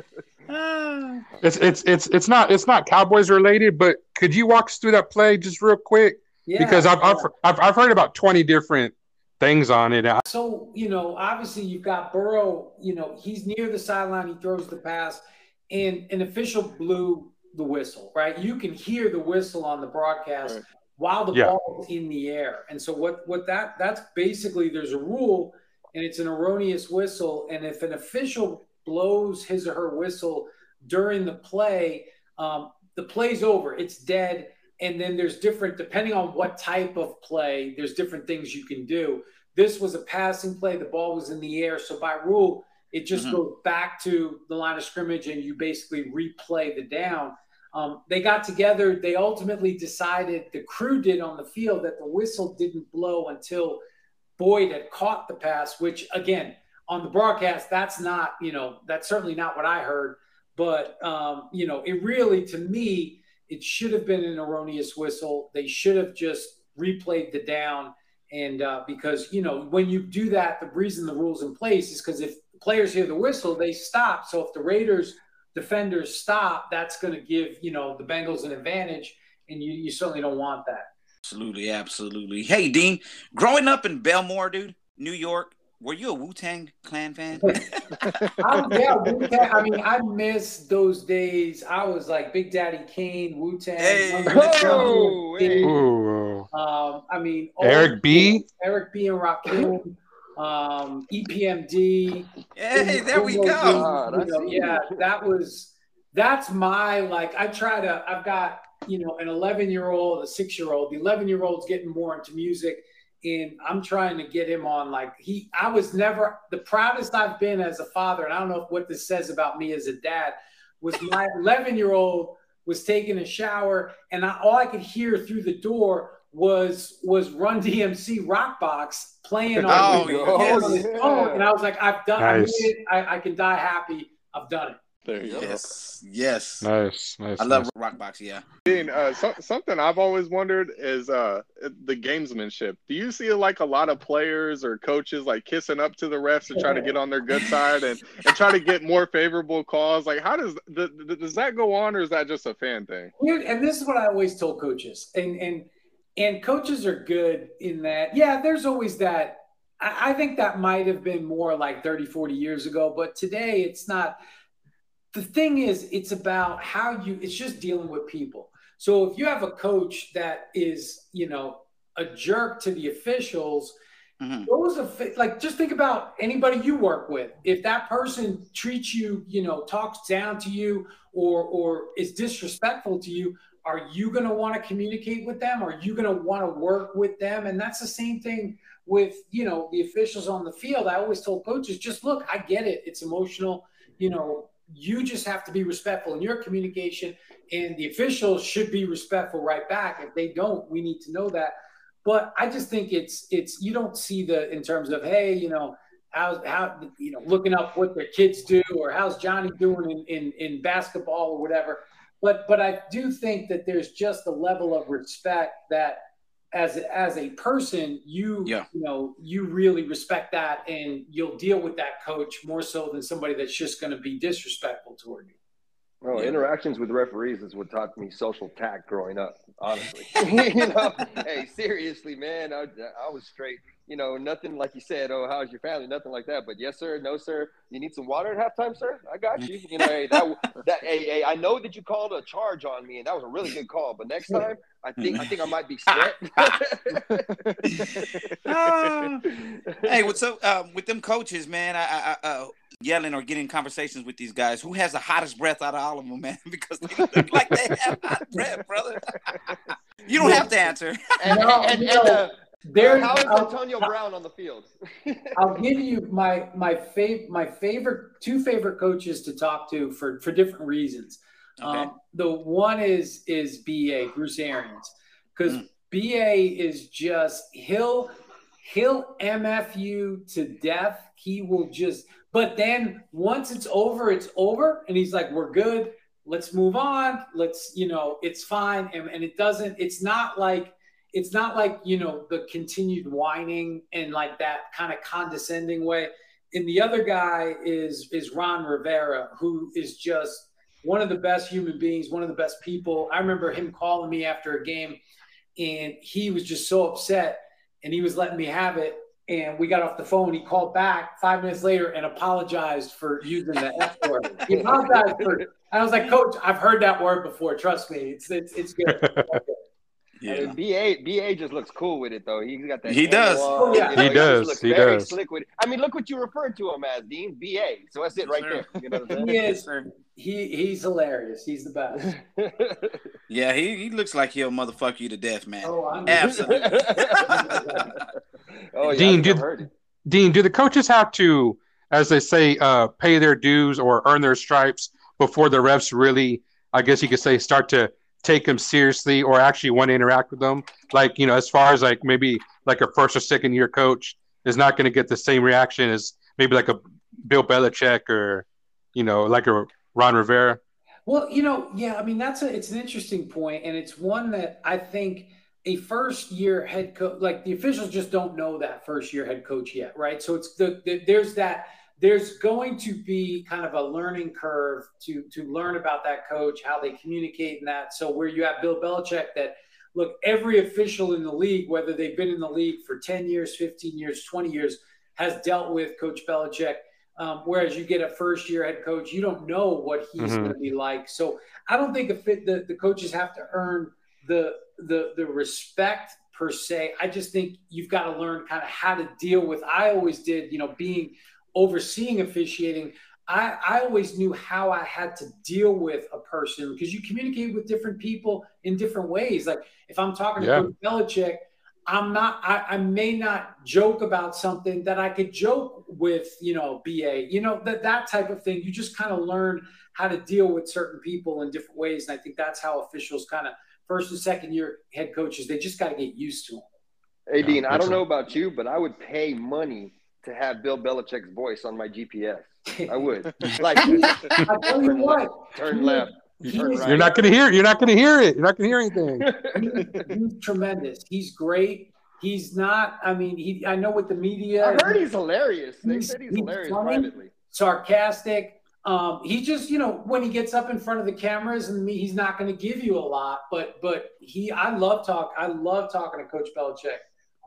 <sighs> It's it's it's it's not it's not Cowboys related, but could you walk us through that play just real quick? Yeah, because I've, I've. I've I've heard about twenty different things on it. So, you know, obviously you've got Burrow, you know, he's near the sideline, he throws the pass, and an official blew the whistle, right? You can hear the whistle on the broadcast Right. While the Yeah. ball is in the air. And so what what that that's basically there's a rule and it's an erroneous whistle. And if an official blows his or her whistle during the play, um, the play's over, it's dead. And then there's different, depending on what type of play, there's different things you can do. This was a passing play, the ball was in the air. So by rule, it just Mhm. goes back to the line of scrimmage and you basically replay the down. Um, they got together. They ultimately decided, the crew did on the field, that the whistle didn't blow until Boyd had caught the pass, which again, on the broadcast, that's not, you know, that's certainly not what I heard. But, um, you know, it really, to me, it should have been an erroneous whistle. They should have just replayed the down. And uh, because, you know, when you do that, the reason the rule's in place is because if players hear the whistle, they stop. So if the Raiders defenders stop, that's going to give, you know, the Bengals an advantage. And you, you certainly don't want that. Absolutely, absolutely. Hey, Dean, growing up in Bellmore, dude, New York, were you a Wu Tang Clan fan? <laughs> I, yeah, Wu-Tang, I mean, I miss those days. I was like Big Daddy Kane, Wu Tang. Hey. Oh, hey. Um, I mean, Eric B. Eric B. and Rakim, um, EPMD. hey, there we go. God, you know, yeah, that was that's my like. I try to. I've got you know an 11 year old, a six year old. The 11 year old's getting more into music, and I'm trying to get him on. Like he, I was never the proudest I've been as a father, and I don't know what this says about me as a dad. Was my 11 year old was taking a shower, and I, all I could hear through the door was was Run DMC Rock Box playing on, Oh, playing on his phone, and I was like, I've done. I, Nice. made it. I, I can die happy. I've done it. There you go. Yes, yes. Nice, nice. I love nice. Rock Box. Yeah. Dean, uh, so, something I've always wondered is uh, the gamesmanship. Do you see like a lot of players or coaches like kissing up to the refs to try to get on their good side and, and try to get more favorable calls? Like, how does the, the, does that go on, or is that just a fan thing? Here- and this is what I always told coaches, and and and coaches are good in that. Yeah, there's always that. I, I think that might have been more like 30, 40 years ago, but today it's not. The thing is, it's about how you. It's just dealing with people. So if you have a coach that is, you know, a jerk to the officials, Mhm. those are like just think about anybody you work with. If that person treats you, you know, talks down to you or or is disrespectful to you, are you going to want to communicate with them? Are you going to want to work with them? And that's the same thing with, you know, the officials on the field. I always told coaches, just look, I get it. It's emotional. You know, you just have to be respectful in your communication and the officials should be respectful right back. If they don't, we need to know that. But I just think it's it's you don't see the in terms of hey, you know, how's how you know looking up what their kids do or how's Johnny doing in in, in basketball or whatever. But but I do think that there's just a level of respect that as as a person you Yeah. you know you really respect that and you'll deal with that coach more so than somebody that's just going to be disrespectful toward you. Well, Yeah. interactions with referees is what taught me social tact growing up. Honestly, <laughs> <laughs> you know, hey, seriously, man, I, I was straight. You know, nothing like you said. Oh, how's your family? Nothing like that. But yes, sir. No, sir. You need some water at halftime, sir. I got you. You know, hey, that that hey, hey, I know that you called a charge on me, and that was a really good call. But next time, I think I think I might be <laughs> set. <laughs> Ah. hey, what's up um, with them coaches, man? I, I, I uh, yelling or getting conversations with these guys. Who has the hottest breath out of all of them, man? <laughs> because they look like they have hot breath, brother. you don't have to answer. and, No, and, and, uh, There, how is I'll- Antonio Brown on the field? <laughs> I'll give you my my fav- my favorite two favorite coaches to talk to for for different reasons. Okay. Um, the one is is BA Bruce Arians because Mm. BA is just he'll he'll mf you to death. He will just but then once it's over, it's over, and he's like, "We're good. Let's move on. Let's you know, it's fine." And, and it doesn't. It's not like it's not like you know the continued whining and like that kind of condescending way. And the other guy is is Ron Rivera, who is just one of the best human beings, one of the best people. I remember him calling me after a game, and he was just so upset, and he was letting me have it. And we got off the phone. He called back five minutes later and apologized for using the F word. He apologized for. I was like, Coach, I've heard that word before. Trust me, it's it's it's good. <laughs> Yeah. And BA BA just looks cool with it though. He's got that. He does. on, Oh, yeah. you know, He just does. looks He very does. Slick with it. I mean, look what you referred to him as, Dean. BA. So that's it right Yes, there. You know He is. He he's hilarious. He's the best. <laughs> Yeah, he, he looks like he'll motherfuck you to death, man. Oh, I know. Absolutely. <laughs> oh yeah, Dean, I think did- I've heard it. Dean, do the coaches have to, as they say, uh, pay their dues or earn their stripes before the refs really, I guess you could say, start to take them seriously or actually want to interact with them? Like, you know, as far as like maybe like a first or second year coach is not going to get the same reaction as maybe like a Bill Belichick or, you know, like a Ron Rivera. Well, you know, yeah, I mean that's a it's an interesting point, and it's one that I think a first year head coach, like the officials just don't know that first year head coach yet, right? So it's the, the there's that there's going to be kind of a learning curve to to learn about that coach, how they communicate and that. So where you have Bill Belichick that look, every official in the league, whether they've been in the league for 10 years, 15 years, 20 years, has dealt with Coach Belichick. Um, whereas you get a first year head coach, you don't know what he's Mhm. going to be like. So I don't think if it, the, the coaches have to earn the, the, the respect per se. I just think you've got to learn kind of how to deal with, I always did, you know, being overseeing officiating. I, I always knew how I had to deal with a person because you communicate with different people in different ways. Like if I'm talking to Yeah. Coach Belichick, I'm not, I, I may not joke about something that I could joke with, you know, BA, you know, that, that type of thing. You just kind of learn how to deal with certain people in different ways. And I think that's how officials kind of first and second year head coaches, they just got to get used to them. Hey Dean, I don't excellent. know about you, but I would pay money to have Bill Belichick's voice on my GPS. I <laughs> would. Like I tell you <laughs> what, turn left. he Turn right. You're not going to hear. You're not going to hear it. You're not going to hear anything. <laughs> he's tremendous. He's great. He's not. I mean, he. I know what the media, I heard he's hilarious. They He's- said he's he's hilarious funny. privately. sarcastic. Um, he just, you know, when he gets up in front of the cameras and me, he's not going to give you a lot. But, but he, I love talk. I love talking to Coach Belichick.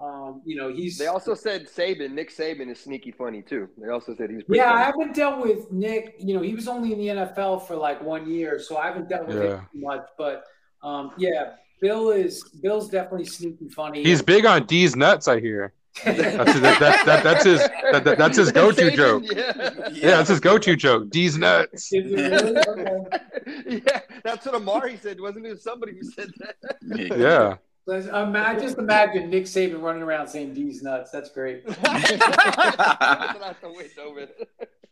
Um, you know, he's. They also said Saban, Nick Saban is sneaky funny too. They also said he's pretty Yeah, I haven't dealt with Nick. You know, he was only in the NFL for like one year, so I haven't dealt with Yeah. him too much. But um, yeah, Bill is Bill's definitely sneaky funny. He's big on D's nuts. I hear. That's his, that, that, that, that's his that, that- that's his go-to Saban, joke. Yeah. Yeah, that's his go-to joke. D's nuts. Really? Okay. <laughs> yeah, that's what Amari said. Wasn't it somebody who said that? Yeah. Let's- um, I just imagine Nick Saban running around saying D's nuts. That's great. <laughs> Out the window, man.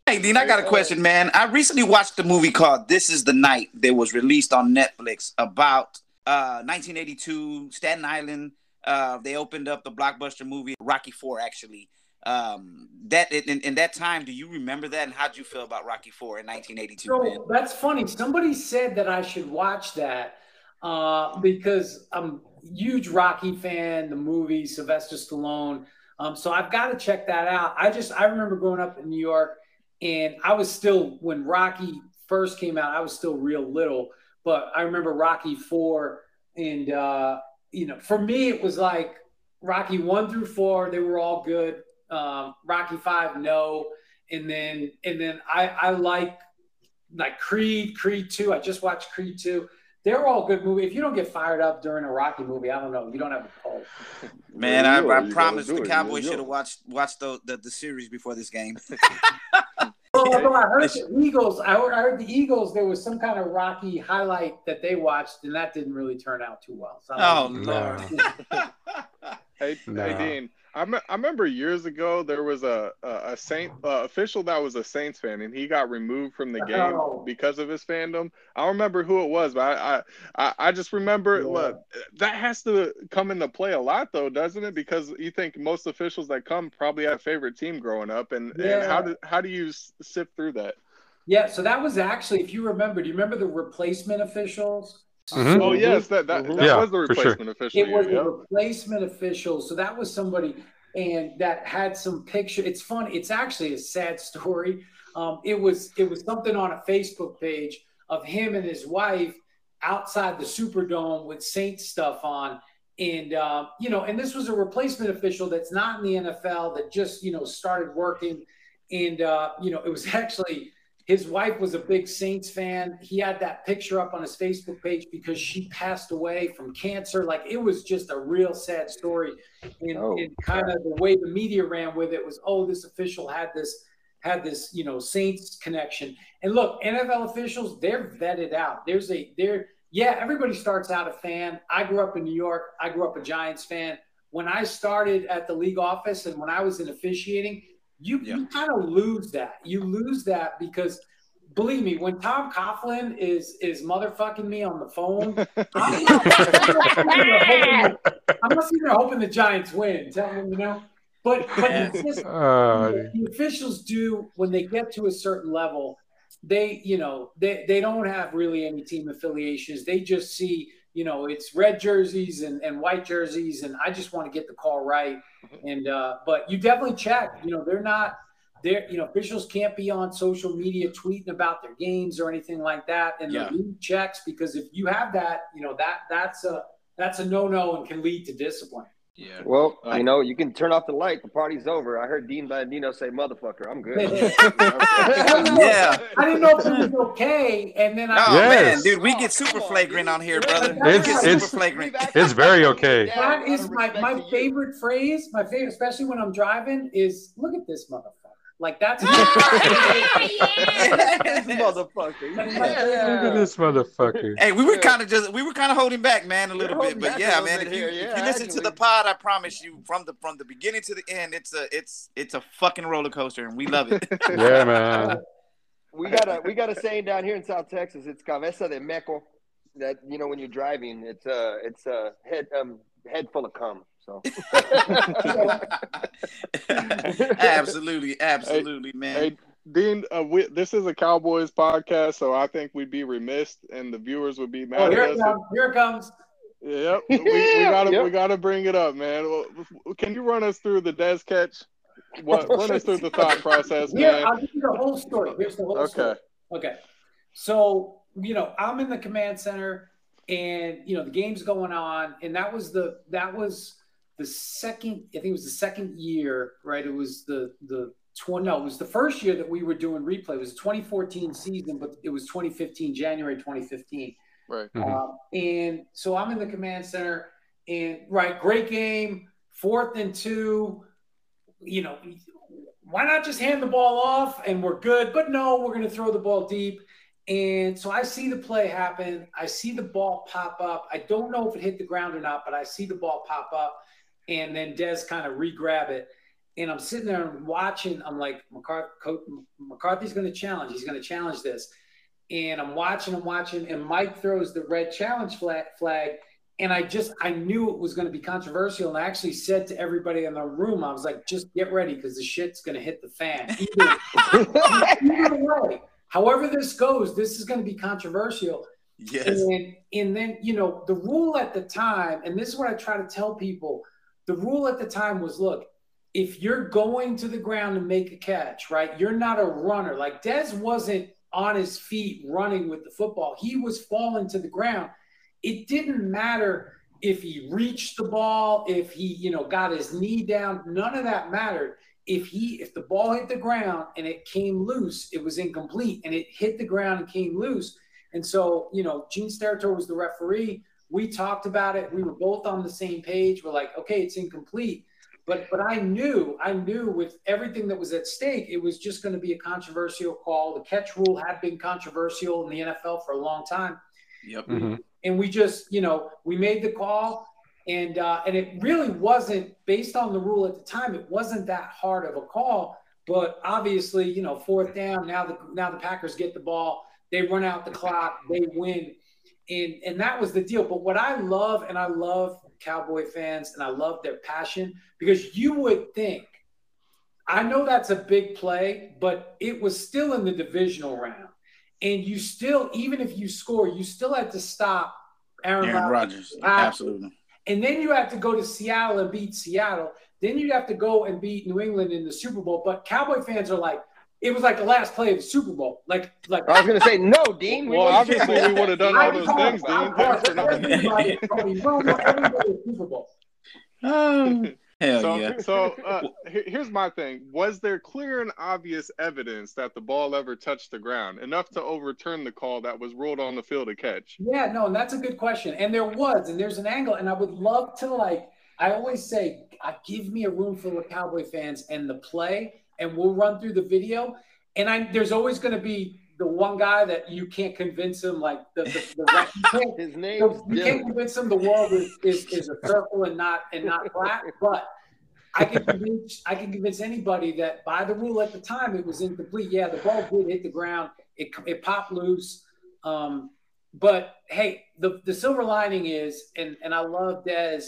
Hey, Dean, I got a question, man. I recently watched a movie called This Is the Night that was released on Netflix about uh, 1982 Staten Island. Uh, they opened up the blockbuster movie Rocky Four, actually. Um, that in, in that time, do you remember that? And how'd you feel about Rocky Four in 1982? man? So that's funny. Somebody said that I should watch that uh, because I'm huge Rocky fan, the movie, Sylvester Stallone. Um, so I've got to check that out. I just I remember growing up in New York, and I was still when Rocky first came out, I was still real little, but I remember Rocky Four, and uh, you know, for me it was like Rocky one through four, they were all good. Um, Rocky Five, no, and then and then I I like like Creed, Creed Two. I just watched Creed Two. They're all good movies. If you don't get fired up during a Rocky movie, I don't know. You don't have a pulse. <laughs> Man, Yeah, I, I are. You promised the. Cowboys should have watched watched the, the the series before this game. <laughs> Well, although I heard the Eagles. I heard, I heard the Eagles. There was some kind of Rocky highlight that they watched, and that didn't really turn out too well. So oh don't Lord. <laughs> Hey, Nah. hey Dean. I, me- I remember years ago there was a a, a Saint uh, official that was a Saints fan and he got removed from the game Oh. because of his fandom. I don't remember who it was, but I I, I, just remember Yeah. look, that has to come into play a lot though, doesn't it? Because you think most officials that come probably had a favorite team growing up, and, and how do how do you s- sift through that? Yeah, so that was actually, if you remember, do you remember the replacement officials? Mhm. Oh yes, that that, Mhm. that Yeah, was the for sure. replacement official. It was yeah. a replacement official. So that was somebody and that had some picture. It's funny. It's actually a sad <laughs> story. Um, it was it was something on a Facebook page of him and his wife outside the Superdome with Saints stuff on. And um, you know, and this was a replacement official that's not in the NFL that just you know started working. And uh, you know, it was <laughs> actually his wife was a big Saints fan. He had that picture up on his Facebook page because she passed away from cancer. Like it was just a real sad story. And, Oh, and kind of the way the media ran with it was, oh, this official had this had this, you know, Saints connection. And look, NFL officials, they're vetted out. There's a there, yeah, everybody starts out a fan. I grew up in New York. I grew up a Giants fan. When I started at the league office and when I was in officiating, you, you kind of lose that. You lose that because believe me, when Tom Coughlin is is motherfucking me on the phone, <laughs> I'm not, I'm sitting there hoping, I'm not sitting there hoping the Giants win. Tell them, you know. But but it's just Uh, the officials do when they get to a certain level, they you know they they don't have really any team affiliations. They just see you know it's red jerseys and, and white jerseys, and I just want to get the call right. And uh, but you definitely check. You know they're not they're you know officials can't be on social media tweeting about their games or anything like that. And Yeah. the league checks because if you have that, you know that that's a that's a no no and can lead to discipline. Yeah. Well, Uh, you know, you can turn off the light. The party's over. I heard Dean Blandino say "motherfucker." I'm good. <laughs> <laughs> Yeah. I didn't know if it was okay, and then I Oh Yes. man, dude, we get super flagrant on here, brother. It's- we get super it's- flagrant. <laughs> it's very okay. That is my, my favorite phrase. My favorite, especially when I'm driving, is look at this motherfucker. Like that's <laughs> <laughs> motherfucker. Look at this motherfucker. Hey, we were kind of just we were kind of holding back, man, a little bit, but yeah, man. If you, here, if you listen to the pod, I promise you, from the from the beginning to the end, it's a it's it's a fucking roller coaster, and we love it. <laughs> Yeah, man. We got a we got a saying down here in South Texas. It's cabeza de meco. That you know when you're driving, it's uh it's a head um head full of cum. So <laughs> <laughs> absolutely, absolutely, man. Hey, Dean, uh, we, this is a Cowboys podcast, so I think we'd be remiss, and the viewers would be mad oh, at here us. it comes. Here it comes. Yep, we, we gotta Yep. we gotta bring it up, man. Well, Can you run us through the Dez catch? What <laughs> run us through the thought process, Here, man? I'll give you the whole story. Here's the whole Okay. story. Okay. So, you know, I'm in the command center and you know the game's going on, and that was the that was the second, I think it was the second year, right? It was the the 20 no, it was the first year that we were doing replay. It was the 2014 season, but it was 2015, January 2015. Right. Mhm. Um, and so I'm in the command center, and right, great game, fourth and two. You know, why not just hand the ball off and we're good? But no, we're going to throw the ball deep. And so I see the play happen. I see the ball pop up. I don't know if it hit the ground or not, but I see the ball pop up, and then Dez kind of re-grab it. And I'm sitting there and watching. I'm like, McCarthy, McCarthy's going to challenge. He's going to challenge this. And I'm watching and watching, and Mike throws the red challenge flag, flag. And I just, I knew it was going to be controversial. And I actually said to everybody in the room, I was like, just get ready because the shit's going to hit the fan. <laughs> Either, either way, however this goes, this is going to be controversial. Yes. And, and then, you know, the rule at the time, and this is what I try to tell people the rule at the time was look, if you're going to the ground to make a catch, right, you're not a runner. Like Dez wasn't on his feet running with the football, he was falling to the ground. It didn't matter if he reached the ball, if he, you know, got his knee down, none of that mattered. If he if the ball hit the ground and it came loose, it was incomplete and it hit the ground and came loose. And so, you know, Gene Steratore was the referee. We talked about it. We were both on the same page. We're like, okay, it's incomplete. But but I knew, I knew with everything that was at stake, it was just going to be a controversial call. The catch rule had been controversial in the NFL for a long time. Yep. Mhm. And we just, you know, we made the call, and uh, and it really wasn't based on the rule at the time. It wasn't that hard of a call. But obviously, you know, fourth down. Now the now the Packers get the ball. They run out the clock. They win, and and that was the deal. But what I love, and I love Cowboy fans, and I love their passion because you would think. I know that's a big play, but it was still in the divisional round. And you still, even if you score, you still had to stop Aaron, Aaron Rodgers. Absolutely. And then you have to go to Seattle and beat Seattle. Then you have to go and beat New England in the Super Bowl. But Cowboy fans are like, it was like the last play of the Super Bowl. Like, like I was gonna say no, Dean. Well, wouldn't- obviously we would have done all I'm those things, Dean. Thanks for nothing. everybody- I mean, well, no, everybody is Super Bowl. Oh. Hell so, yeah. so uh, here's my thing: Was there clear and obvious evidence that the ball ever touched the ground enough to overturn the call that was ruled on the field to catch? Yeah, no, and that's a good question. And there was, and there's an angle, and I would love to like. I always say, uh, give me a room full of Cowboy fans and the play, and we'll run through the video. And I, there's always going to be the one guy that you can't convince him, like the, the, the you <laughs> His name's you can't convince them the world is, is, is a circle and not and not flat. But I can convince I can convince anybody that by the rule at the time it was incomplete. Yeah, the ball did hit the ground. It it popped loose. Um, but hey, the the silver lining is, and and I love Dez.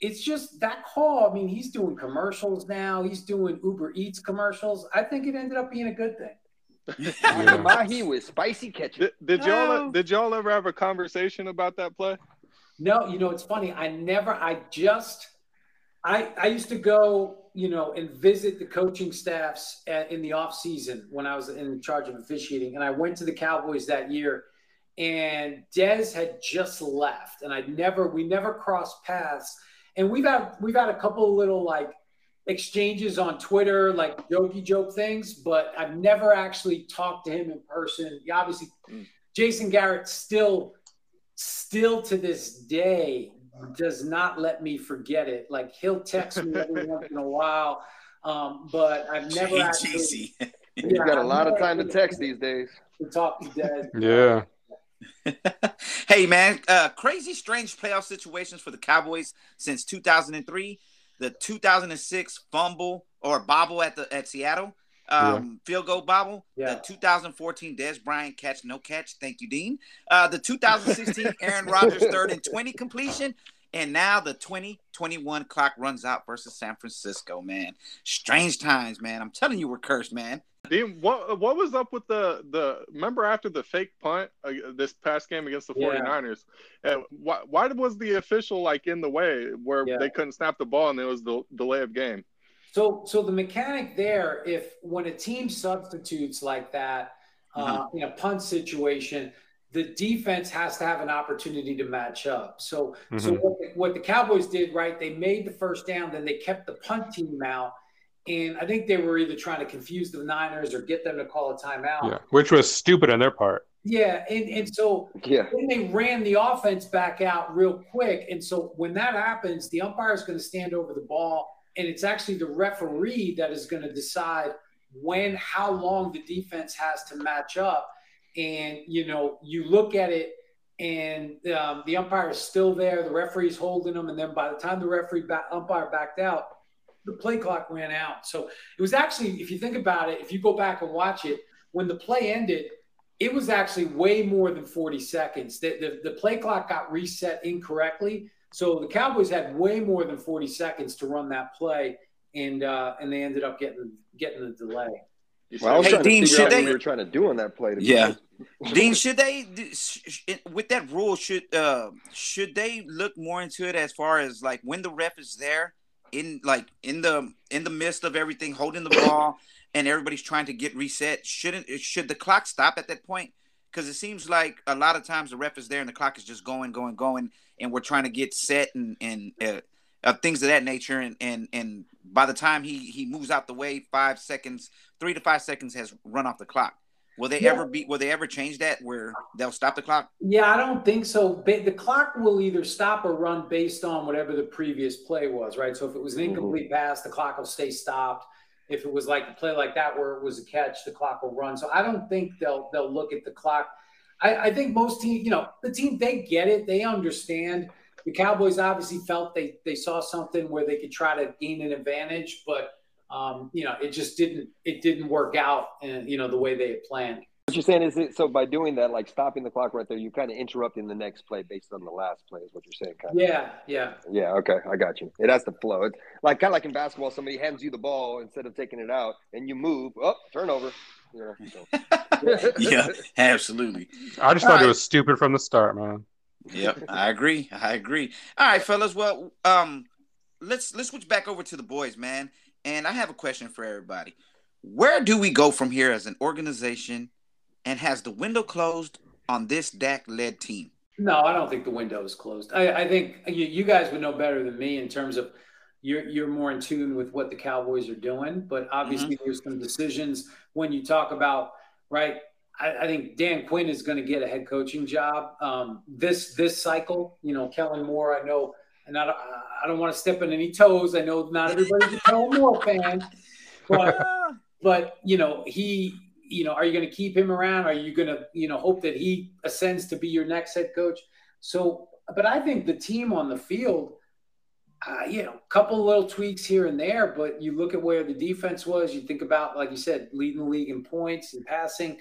It's just that call. I mean, he's doing commercials now. He's doing Uber Eats commercials. I think it ended up being a good thing. Mahi Mahi with spicy ketchup. Did, did y'all did y'all ever have a conversation about that play? No, you know, it's funny. I never, I just, I, I used to go, you know, and visit the coaching staffs at, in the off season when I was in charge of officiating. And I went to the Cowboys that year and Dez had just left and I'd never, we never crossed paths. And we've had, we've had a couple of little like exchanges on Twitter, like jokey joke things, but I've never actually talked to him in person. He obviously, Jason Garrett still, still to this day does not let me forget it. Like he'll text me every <laughs> once in a while, um, but I've never actually JGC. He's got a lot of time to text these days. to talk to Dez. Yeah. <laughs> hey man, uh, crazy strange playoff situations for the Cowboys since 2003, the 2006 fumble or bobble at the at Seattle, um, field goal bobble, Yeah. the 2014 Dez Bryant catch no catch, thank you Dean, uh, the 2016 Aaron Rodgers third and 20 completion, and now the 2021 clock runs out versus San Francisco. Man, strange times, man. I'm telling you, we're cursed, man. Dean, what what was up with the the remember after the fake punt uh, this past game against the Yeah. 49ers? Uh, why why was the official like in the way where Yeah. they couldn't snap the ball and it was the delay of game? So, so the mechanic there, if when a team substitutes like that uh, in a punt situation, the defense has to have an opportunity to match up. So, so Mhm. what the, what the Cowboys did, right? They made the first down, then they kept the punt team out, and I think they were either trying to confuse the Niners or get them to call a timeout. Yeah. Which was stupid on their part. Yeah, and, and so Yeah. then they ran the offense back out real quick. And so when that happens, the umpire is going to stand over the ball, and it's actually the referee that is going to decide when, how long the defense has to match up. And, you know, you look at it, and um, the umpire is still there, the referee's holding them. And then by the time the referee back, umpire backed out, the play clock ran out. So it was actually, if you think about it, if you go back and watch it, when the play ended, it was actually way more than 40 seconds. The, the, the play clock got reset incorrectly. So the Cowboys had way more than 40 seconds to run that play, and uh, and they ended up getting getting the delay. Well, I was Hey, trying Dean, to figure should out they- what we were trying to do on that play. to Yeah. Dean, should they with that rule should uh should they look more into it as far as like when the ref is there in like in the in the midst of everything holding the ball and everybody's trying to get reset? Shouldn't should the clock stop at that point? Because it seems like a lot of times the ref is there and the clock is just going going going and we're trying to get set and and uh, uh, things of that nature. And and and by the time he he moves out the way five seconds three to five seconds has run off the clock Will they Yeah. ever be? Will they ever change that where they'll stop the clock? Yeah, I don't think so. The clock will either stop or run based on whatever the previous play was, right? So if it was an mm-hmm. incomplete pass, the clock will stay stopped. If it was like a play like that where it was a catch, the clock will run. So I don't think they'll they'll look at the clock. I, I think most teams, you know, the team they get it, they understand. The Cowboys obviously felt they they saw something where they could try to gain an advantage, but um, you know, it just didn't it didn't work out, and you know, the way they had planned. What you're saying is it, so by doing that, like stopping the clock right there, you're kind of interrupting the next play based on the last play, is what you're saying, kind of. Yeah, yeah. Yeah, okay, I got you. It has to flow. It's like kind of like in basketball, somebody hands you the ball instead of taking it out, and you move. Oh, turnover. You know, so. <laughs> yeah, absolutely. I just All thought right. it was stupid from the start, man. Yep, I agree. I agree. All right, fellas. Well, um, let's let's switch back over to the boys, man. And I have a question for everybody. Where do we go from here as an organization? And has the window closed on this Dak-led team? No, I don't think the window is closed. I, I think you, you guys would know better than me in terms of, you're you're more in tune with what the Cowboys are doing. But obviously, there's some decisions when you talk about right. I, I think Dan Quinn is going to get a head coaching job um, this this cycle. You know, Kellen Moore. I know, and I don't, I don't want to step on any toes. I know not everybody's a Kellen Moore fan, but <laughs> but you know he. You know, are you going to keep him around? Are you going to, you know, hope that he ascends to be your next head coach? So, but I think the team on the field, uh, you know, a couple little tweaks here and there, but you look at where the defense was, you think about, like you said, leading the league in points and passing.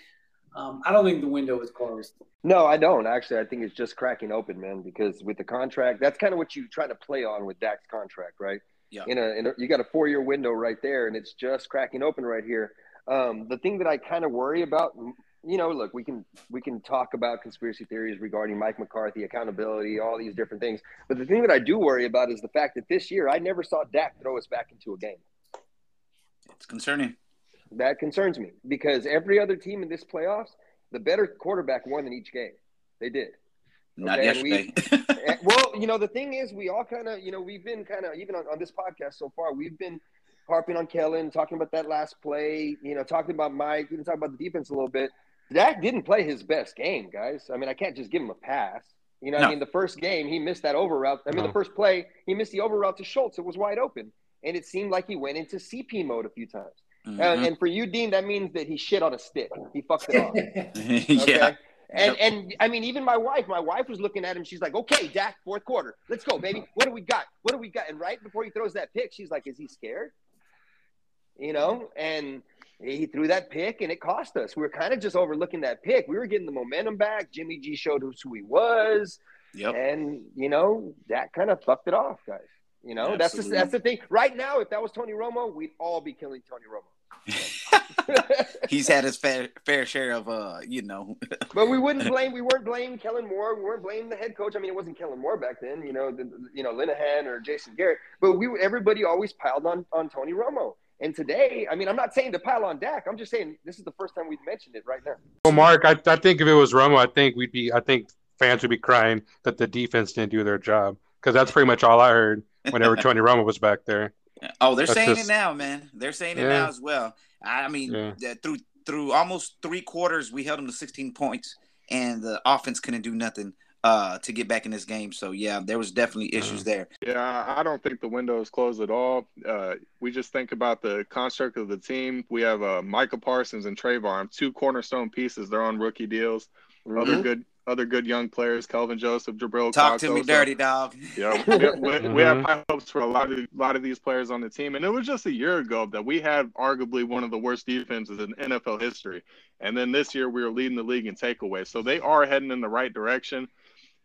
Um, I don't think the window is closed. No, I don't actually. I think it's just cracking open, man. Because with the contract, that's kind of what you try to play on with Dak's contract, right? Yeah. In a, in a you got a four year window right there, and it's just cracking open right here. Um, the thing that I kind of worry about, you know, look, we can we can talk about conspiracy theories regarding Mike McCarthy, accountability, all these different things. But the thing that I do worry about is the fact that this year I never saw Dak throw us back into a game. It's concerning. That concerns me because every other team in this playoffs, the better quarterback won in each game. They did. Not Okay, we- yesterday. <laughs> <laughs> And- well, you know, the thing is, we all kind of, you know, we've been kind of, even on, on this podcast so far, we've been harping on Kellen, talking about that last play, you know, talking about Mike, even talking about the defense a little bit. Dak didn't play his best game, guys. I mean, I can't just give him a pass. You know, No. I mean, the first game, he missed that over route. I mean, No. the first play, he missed the over route to Schultz. It was wide open. And it seemed like he went into CP mode a few times. Mhm. Uh, and for you, Dean, that means that he shit on a stick. He fucked it off. <laughs> <laughs> yeah. And Yep. and I mean, even my wife, my wife was looking at him. She's like, "Okay, Dak, fourth quarter, let's go, baby. What do we got? What do we got?" And right before he throws that pick, she's like, "Is he scared?" You know, and he threw that pick, and it cost us. We were kind of just overlooking that pick. We were getting the momentum back. Jimmy G showed us who he was, Yep. and you know that kind of fucked it off, guys. You know, that's the, that's the thing. Right now, if that was Tony Romo, we'd all be killing Tony Romo. <laughs> He's had his fair fair share of uh, you know. <laughs> But we wouldn't blame. We weren't blaming Kellen Moore. We weren't blaming the head coach. I mean, it wasn't Kellen Moore back then. You know, the, you know Linehan or Jason Garrett. But we everybody always piled on on Tony Romo. And today, I mean, I'm not saying to pile on Dak. I'm just saying this is the first time we've mentioned it right now. Well, Mark, I, I think if it was Romo, I think we'd be, I think fans would be crying that the defense didn't do their job because that's pretty much all I heard whenever <laughs> Tony Romo was back there. Oh, they're That's saying just- it now, man. They're saying it Yeah. now as well. I mean, Yeah. through through almost three quarters, we held them to 16 points, and the offense couldn't do nothing uh, to get back in this game. So yeah, there was definitely issues there. Yeah, I don't think the window is closed at all. Uh, we just think about the construct of the team. We have uh, Micah Parsons and Trevon, two cornerstone pieces. They're on rookie deals. Other Mhm. good, other good young players: Kelvin Joseph, Jabril. Talk to me also. dirty, dog. <laughs> Yeah, we, we, we have Mhm. high hopes for a lot of a lot of these players on the team, and it was just a year ago that we had arguably one of the worst defenses in NFL history, and then this year we were leading the league in takeaways. So they are heading in the right direction.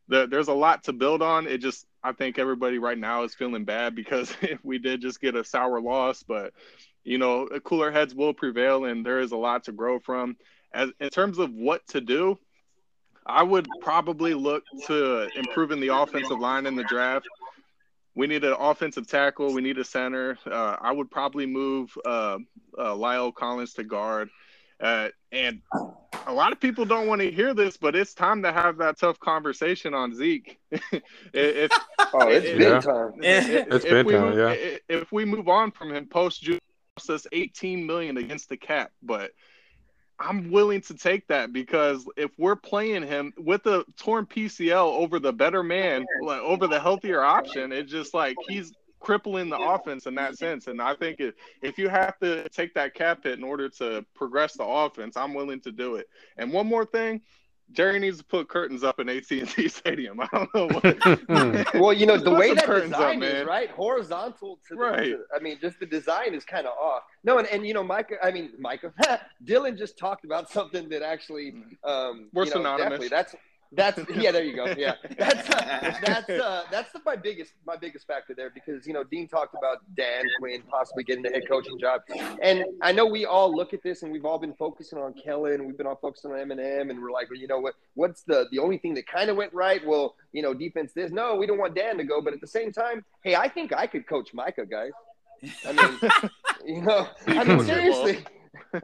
The, there's a lot to build on. It just I think everybody right now is feeling bad because <laughs> we did just get a sour loss, but you know cooler heads will prevail, and there is a lot to grow from. As in terms of what to do, I would probably look to improving the offensive line in the draft. We need an offensive tackle. We need a center. Uh, I would probably move uh, uh, La'el Collins to guard. Uh, and a lot of people don't want to hear this, but it's time to have that tough conversation on Zeke. <laughs> if, <laughs> Oh, it's Yeah. big time. <laughs> It's if been we time, move, yeah. If we move on from him post June, costs us 18 million against the cap, but I'm willing to take that because if we're playing him with a torn PCL over the better man, like over the healthier option, it's just like he's crippling the offense in that sense. And I think if, if you have to take that cap hit in order to progress the offense, I'm willing to do it. And one more thing, Jerry needs to put curtains up in AT&T <laughs> Stadium. I don't know what. <laughs> Well, you know the way that curtains up, design is right, horizontal to the. Right. to- I mean, just the design is kind of off. No, and, and you know, Micah. I mean, Micah. <laughs> Dylan just talked about something that actually. Um, We're you know, synonymous. definitely, That's that's <laughs> yeah. There you go. Yeah, that's uh, <laughs> that's uh, that's the, my biggest my biggest factor there because you know Dean talked about Dan Quinn possibly getting the head coaching job, and I know we all look at this and we've all been focusing on Kellen, we've been all focusing on Eminem, and we're like, well, you know what? What's the the only thing that kind of went right? Well, you know, defense this. No, we don't want Dan to go, but at the same time, hey, I think I could coach Micah, guys. I mean, <laughs> you know, I mean seriously.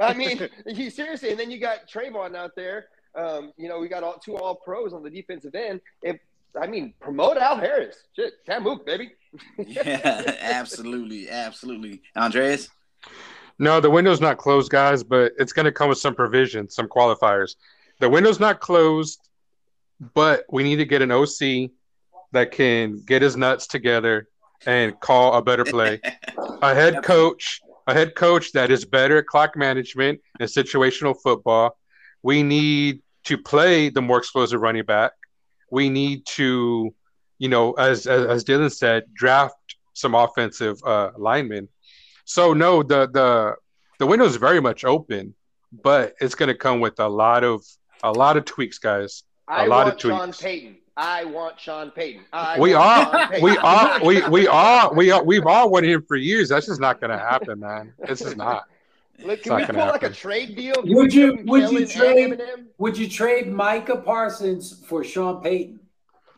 I mean, he seriously, and then you got Trevon out there. Um, you know, we got all two all pros on the defensive end. If I mean, promote Al Harris. Shit, Cam Mook, baby. <laughs> yeah, absolutely, absolutely. Andres. No, the window's not closed, guys, but it's going to come with some provisions, some qualifiers. The window's not closed, but we need to get an OC that can get his nuts together and call a better play. a head <laughs> coach, a head coach that is better at clock management and situational football. We need to play the more explosive running back. We need to, you know, as as, as Dylan said, draft some offensive uh, linemen. So no, the the the window is very much open, but it's going to come with a lot of a lot of tweaks, guys. A I lot want of Sean tweaks. Payton. I want Sean Payton. I We want are, Sean Payton. we are, we we <laughs> are, we are, we've all wanted him for years. That's just not going to happen, man. This is not. Can we pull happen. like a trade deal? Would you would you trade would you trade Micah Parsons for Sean Payton?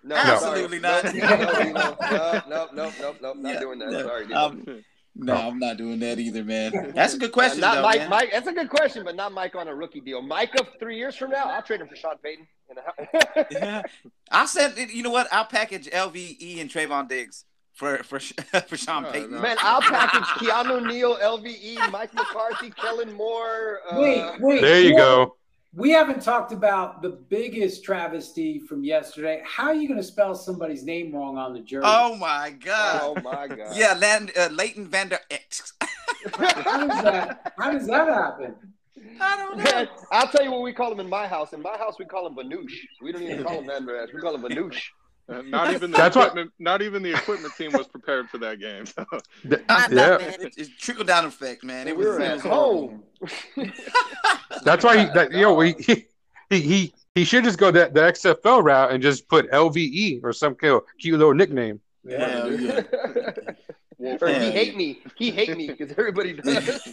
No, absolutely not. <laughs> no, no, no, no, no, not doing that. Sorry. Um, no, I'm not doing that either, man. That's a good question. not Mike, Mike. That's a good question, but not Mike on a rookie deal. Mike of three years from now, I'll trade him for Sean Payton. <laughs> yeah, I said, you know what? I'll package LVE and Trevon Diggs for for <laughs> for Sean No, Payton. no. Man, I'll package Keanu Neal, LVE, Mike McCarthy, Kellen Moore. Uh, Wait, wait. There you well, go. We haven't talked about the biggest travesty from yesterday. How are you going to spell somebody's name wrong on the jersey? Oh my God. Oh my God. Yeah, Land, uh, Leighton Vander Esch. <laughs> How does that? How does that happen? I don't know. Man, I'll tell you what we call him in my house. In my house, we call him Banoosh. We don't even call him Andreas. We call him Banoosh. Uh, Not even the That's what- equipment. Not even the equipment team was prepared for that game. So. <laughs> Th- Not- yeah, not, man. It- It's trickle down effect, man. It we was, were it at was horrible. home. <laughs> that's why he, that, you know, we, he, he he he should just go that the XFL route and just put LVE or some cute, cute little nickname. Yeah, yeah. Wolf <laughs> or he hate me. He hate me because everybody does.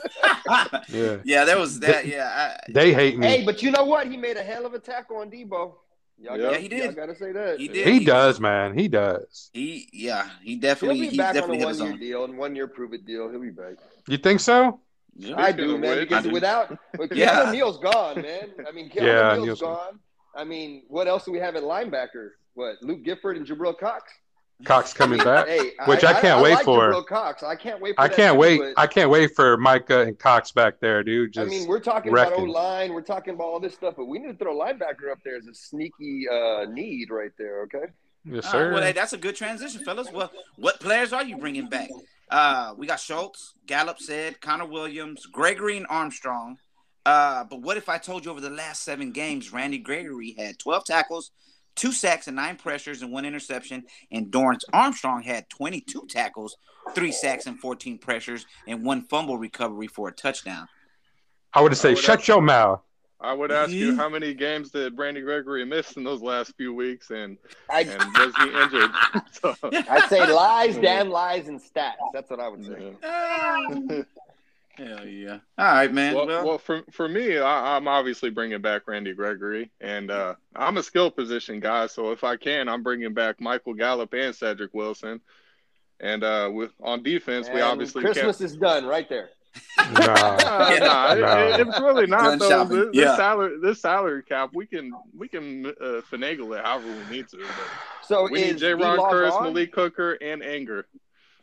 Yeah, yeah, that was that. Yeah, I, they hate me. hey, but you know what? He made a hell of a tackle on Deebo. Y'all Yeah, gotta, he did. Y'all gotta say that. he did. he does, man. He does. He, yeah, he He'll definitely, be he back on a one year deal and one year prove it deal. He'll be back. You think so? Yeah. I do, man. which- Because I do. without with <laughs> Keanu Yeah. Neal's gone, man. I mean, Keanu Yeah, Neal's, Neal's gone. gone. I mean, what else do we have at linebacker? What Luke Gifford and Jabril Cox? Cox coming <laughs> back. Hey, Which I can't wait like for. Jabril Cox. I can't wait. For I can't too, wait. but- I can't wait for Micah and Cox back there, dude. I mean, we're talking about O line, we're talking about all this stuff, but we need to throw linebacker up there as a sneaky uh, need right there. Okay. yes, sir. right, well, hey, that's a good transition, fellas. Well, what players are you bringing back? Uh, we got Schultz, Gallup said, Connor Williams, Gregory, and Armstrong. Uh, but what if I told you over the last seven games, Randy Gregory had 12 tackles, two sacks, and nine pressures, and one interception, and Dorance Armstrong had 22 tackles, three sacks, and 14 pressures, and one fumble recovery for a touchdown. I would say, I would shut have- your mouth. I would ask you Mhm. how many games did Brandy Gregory miss in those last few weeks, and I and was he injured? <laughs> so, I'd say lies, <laughs> damn lies, and stats. That's what I would say. yeah. Hell yeah. All right, man. Well, Well, well, for for me, I, I'm obviously bringing back Randy Gregory, and uh, I'm a skill position guy. So if I can, I'm bringing back Michael Gallup and Cedric Wilson. And uh, with on defense, we obviously Christmas is done right there. <laughs> Nah. Nah, <laughs> Yeah. nah, it- No. it- it's really not Done though. shopping. This, this Yeah. salary, this salary cap, we can we can uh, finagle it however we need to. But So we need is J. Ron Curtis, gone? Malik Hooker, and Anger.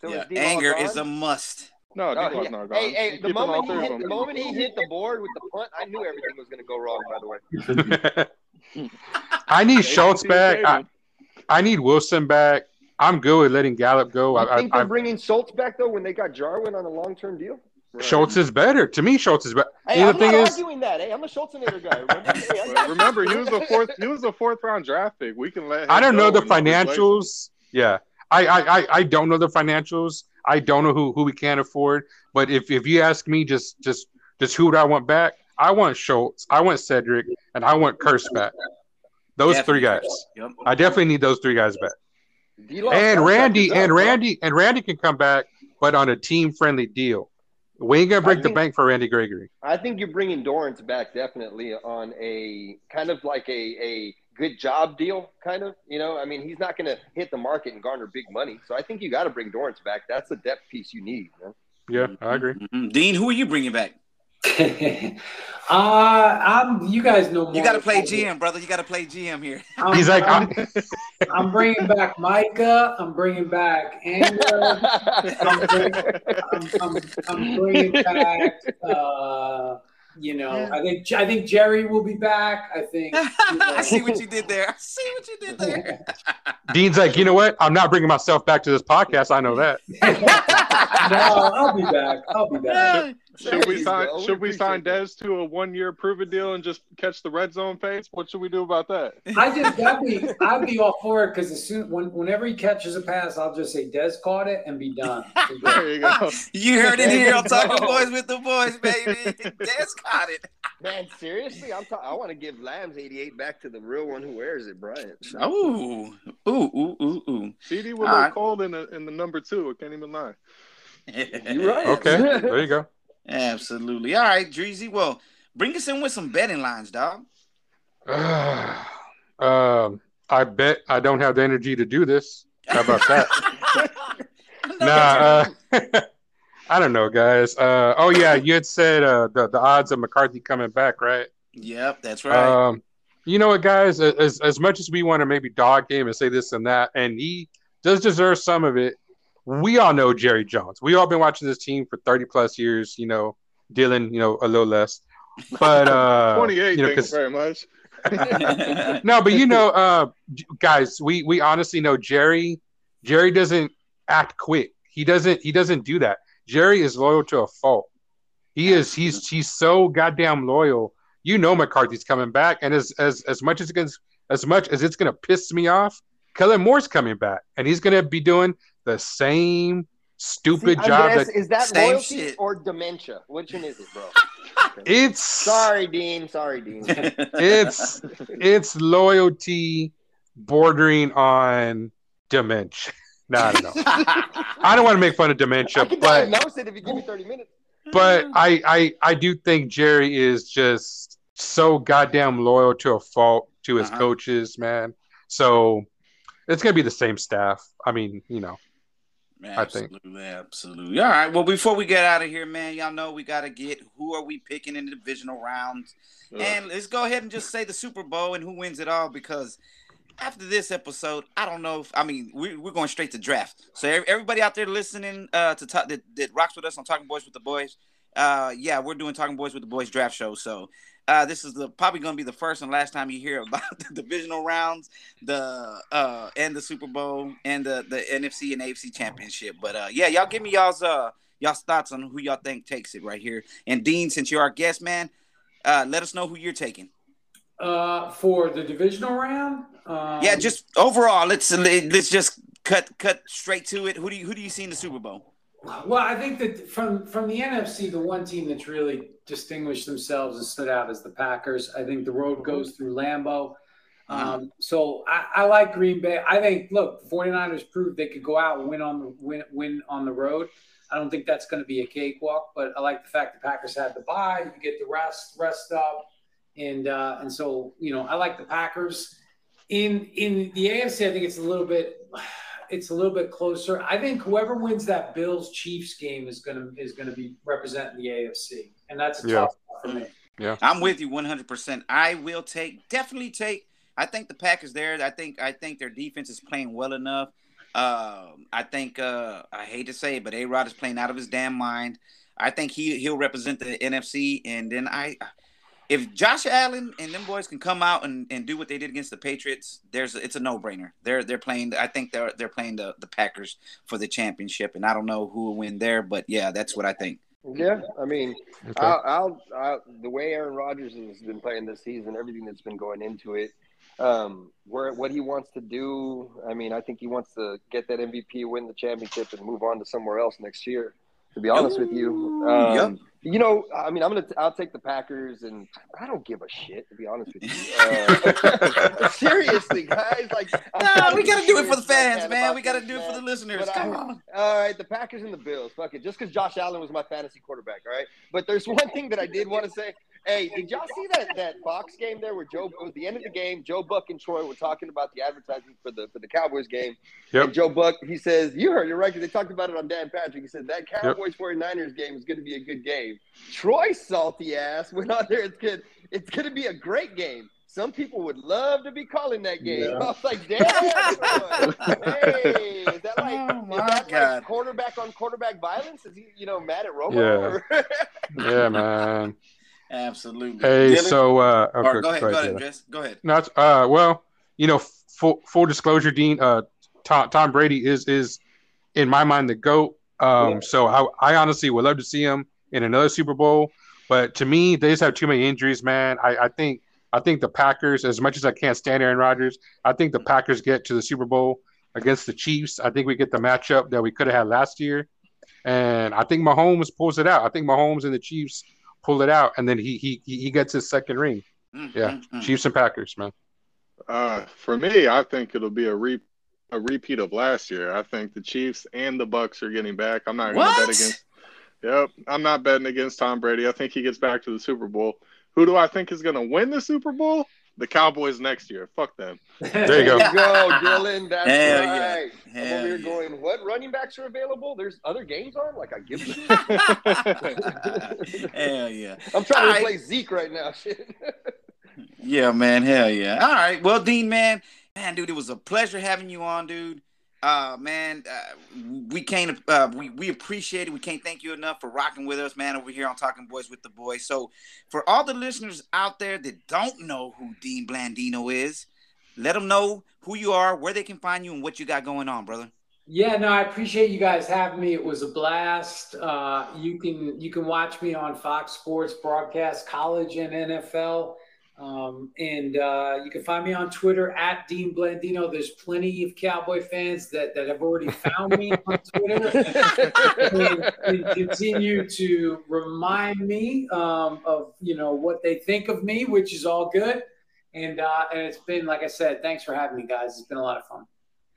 So yeah, is anger gone? is a must. No, Oh, D-Law's yeah. not gone. Hey, hey, the keep them all moment he hit the moment he hit the board with the punt, I knew everything was gonna go wrong. By the way, <laughs> I need Schultz back. I, I need Wilson back. I'm good with letting Gallup go. you I, think I, they're I, bringing Schultz back though when they got Jarwin on a long term deal? Schultz is better. To me, Schultz is better. Hey, You know, I'm the thing not is, arguing that. Hey, I'm a Schultzinator guy. <laughs> Remember, Hey, I Well, got- remember, he was a fourth. He was a fourth round draft pick. We can let. Him I don't know the and replace him. financials. Yeah, I, I, I, don't know the financials. I don't know who, who we can afford. But if, if you ask me, just just just who do I want back? I want Schultz. I want Cedric, and I want Kearse back. Those three guys. Yep. I definitely need those three guys back. And Randy up, and. Randy and Randy can come back, but on a team friendly deal. We ain't gonna break the bank for Randy Gregory. I think you're bringing Dorance back definitely on a kind of like a, a good job deal, kind of. You know, I mean, he's not going to hit the market and garner big money. So I think you got to bring Dorance back. That's the depth piece you need. Man. Yeah, I agree. Mhm. Dean, who are you bringing back? <laughs> uh, I'm. You guys know more. You got to play than I. GM, brother. You got to play GM here. <laughs> I'm, He's like, I'm, I'm, <laughs> I'm bringing back Micah. I'm bringing back Angler. I'm, bring, I'm, I'm, I'm bringing back. Uh, you know, I think I think Jerry will be back. I think. you know. <laughs> I see what you did there. I see what you did there. <laughs> Dean's like, you know what? I'm not bringing myself back to this podcast. I know that. <laughs> no, I'll be back. I'll be back. Should we sign? bro, Should we sign appreciate Dez to a one-year prove-it deal and just catch the red zone pace? What should we do about that? I just I'd be I'd be all for it because as soon when whenever he catches a pass, I'll just say Dez caught it and be done. <laughs> There you go. <laughs> You heard it here on Talking Boys with the Boys, baby. <laughs> Dez caught it. Man, seriously, I'm. Ta- I want to give Lamb's 88 back to the real one who wears it, Bryant. Ooh, ooh, ooh, ooh, ooh. CeeDee was All a little right. cold in the in the number two. I can't even lie. You're right. Okay, there you go. Absolutely. All right, Dreezy. Well, bring us in with some betting lines, dog. <sighs> um, I bet I don't have the energy to do this. How about that? <laughs> <laughs> nah, <laughs> uh, I don't know, guys. Uh, oh yeah, you had said uh, the the odds of McCarthy coming back, right? Yep, that's right. Um, you know what, guys? As as much as we want to maybe dog him and say this and that, and he does deserve some of it. We all know Jerry Jones. We all been watching this team for thirty plus years. You know, Dylan, you know, a little less, but uh, <laughs> Twenty-eight. you know, thanks 'cause- very much. <laughs> no, but you know, uh, guys, we we honestly know Jerry. Jerry doesn't act quick. He doesn't. He doesn't do that. Jerry is loyal to a fault. He is. He's he's so goddamn loyal. You know McCarthy's coming back, and as as as much as it gets, as much as it's gonna piss me off, Kellen Moore's coming back, and he's gonna be doing the same stupid See, job Andres, that is that Same loyalty shit. or dementia? Which one is it, bro? <laughs> it's. Sorry, Dean. Sorry, Dean. <laughs> It's it's loyalty bordering on dementia. <laughs> No, I don't know. I don't want to make fun of I dementia, can but diagnose it if you give me 30 minutes. but I, I I do think Jerry is just so goddamn loyal to a fault to his Uh-huh. coaches, man. So it's gonna be the same staff. I mean, you know, I think. Absolutely, absolutely. All right. Well, before we get out of here, man, y'all know we got to get who are we picking in the divisional rounds, and let's go ahead and just say the Super Bowl and who wins it all because after this episode, I don't know if I mean we, we're going straight to draft. So everybody out there listening uh, to talk that, that rocks with us on Talking Boys with the Boys, uh, yeah, we're doing Talking Boys with the Boys draft show. So. Uh, this is the probably going to be the first and last time you hear about <laughs> the divisional rounds, the uh, and the Super Bowl and the the NFC and AFC championship. But uh, yeah, y'all give me y'all's uh y'all's thoughts on who y'all think takes it right here. And Dean, since you're our guest, man, uh, let us know who you're taking. Uh, for the divisional round. Um, yeah, just overall, let's let's just cut cut straight to it. Who do you who do you see in the Super Bowl? Well, I think that from from the NFC, the one team that's really distinguished themselves and stood out is the Packers. I think the road goes through Lambeau. Um, so I, I like Green Bay. I think look, 49ers proved they could go out and win on the win, win on the road. I don't think that's going to be a cakewalk, but I like the fact the Packers had the bye. You get the rest rest up, and uh, and so you know I like the Packers. In in the AFC, I think it's a little bit it's a little bit closer. I think whoever wins that Bills Chiefs game is gonna is gonna be representing the AFC, and that's a Yeah. tough one for me. Yeah, I'm with you 100%. I will take definitely take. I think the Packers there. I think I think their defense is playing well enough. Um, I think uh, I hate to say it, but A Rod is playing out of his damn mind. I think he he'll represent the NFC, and then I, if Josh Allen and them boys can come out and, and do what they did against the Patriots, there's it's a no brainer. They're they're playing. I think they're they're playing the the Packers for the championship, and I don't know who will win there, but yeah, that's what I think. Yeah, I mean, Okay. I'll, I'll, I'll, the way Aaron Rodgers has been playing this season, everything that's been going into it, um, where what he wants to do. I mean, I think he wants to get that MVP, win the championship, and move on to somewhere else next year. To be honest with you, um, Yep. You know, I mean, I'm gonna, I'll take the Packers, and I don't give a shit. To be honest with you, uh, <laughs> seriously, guys, like, trying we gotta do it for the fans, man. We gotta do it for the listeners. But Come I- on. all right, the Packers and the Bills. Fuck it. Just because Josh Allen was my fantasy quarterback, all right? But there's one thing that I did want to say. Hey, did y'all see that that Fox game there where Joe at the end of the game, Joe Buck and Troy were talking about the advertising for the for the Cowboys game. Yep. And Joe Buck, he says, You heard it right, 'cause they talked about it on Dan Patrick. He said that Cowboys 49ers game is gonna be a good game. Troy salty ass went on there, it's good, it's gonna be a great game. Some people would love to be calling that game. Yeah. <laughs> I was like, damn, hey, is that <laughs> oh like, Oh, my is that God. like quarterback on quarterback violence? Is he, you know, mad at Romo? Yeah. <laughs> Yeah, man. Absolutely. Hey, Dylan? so uh, okay, go ahead, go ahead. Jess. Go ahead. Not uh, well, you know, full full disclosure, Dean. Uh, Tom Tom Brady is is in my mind the goat. Um, Yeah. so I I honestly would love to see him in another Super Bowl, but to me, they just have too many injuries, man. I I think I think the Packers, as much as I can't stand Aaron Rodgers, I think the Packers get to the Super Bowl against the Chiefs. I think we get the matchup that we could have had last year, and I think Mahomes pulls it out. I think Mahomes and the Chiefs pull it out, and then he he he he gets his second ring. Mm, Yeah, mm, mm. Chiefs and Packers, man. Uh, for me, I think it'll be a re- a repeat of last year. I think the Chiefs and the Bucs are getting back. I'm not going to bet against. Yep, I'm not betting against Tom Brady. I think he gets back to the Super Bowl. Who do I think is going to win the Super Bowl? The Cowboys next year. Fuck them. There you go. There <laughs> you go, Dylan. That's Hell yeah. right. I'm over here yeah. going, what running backs are available? There's other games on? Like I give a shit. <laughs> Hell yeah. I'm trying All to right. play Zeke right now. Shit. <laughs> Yeah, man. Hell yeah. All right. Well, Dean, man, man, dude, it was a pleasure having you on, dude. Uh, man, uh, we can't, uh, we, we appreciate it. We can't thank you enough for rocking with us, man, over here on Talking Boys with the Boys. So, for all the listeners out there that don't know who Dean Blandino is, let them know who you are, where they can find you, and what you got going on, brother. Yeah, no, I appreciate you guys having me. It was a blast. Uh, you can you can watch me on Fox Sports broadcast, college and NFL, um, and uh, you can find me on Twitter at Dean Blandino. There's plenty of Cowboy fans that that have already found me on Twitter <laughs> and, and continue to remind me um, of you know what they think of me, which is all good. And uh, and it's been like I said, thanks for having me, guys. It's been a lot of fun.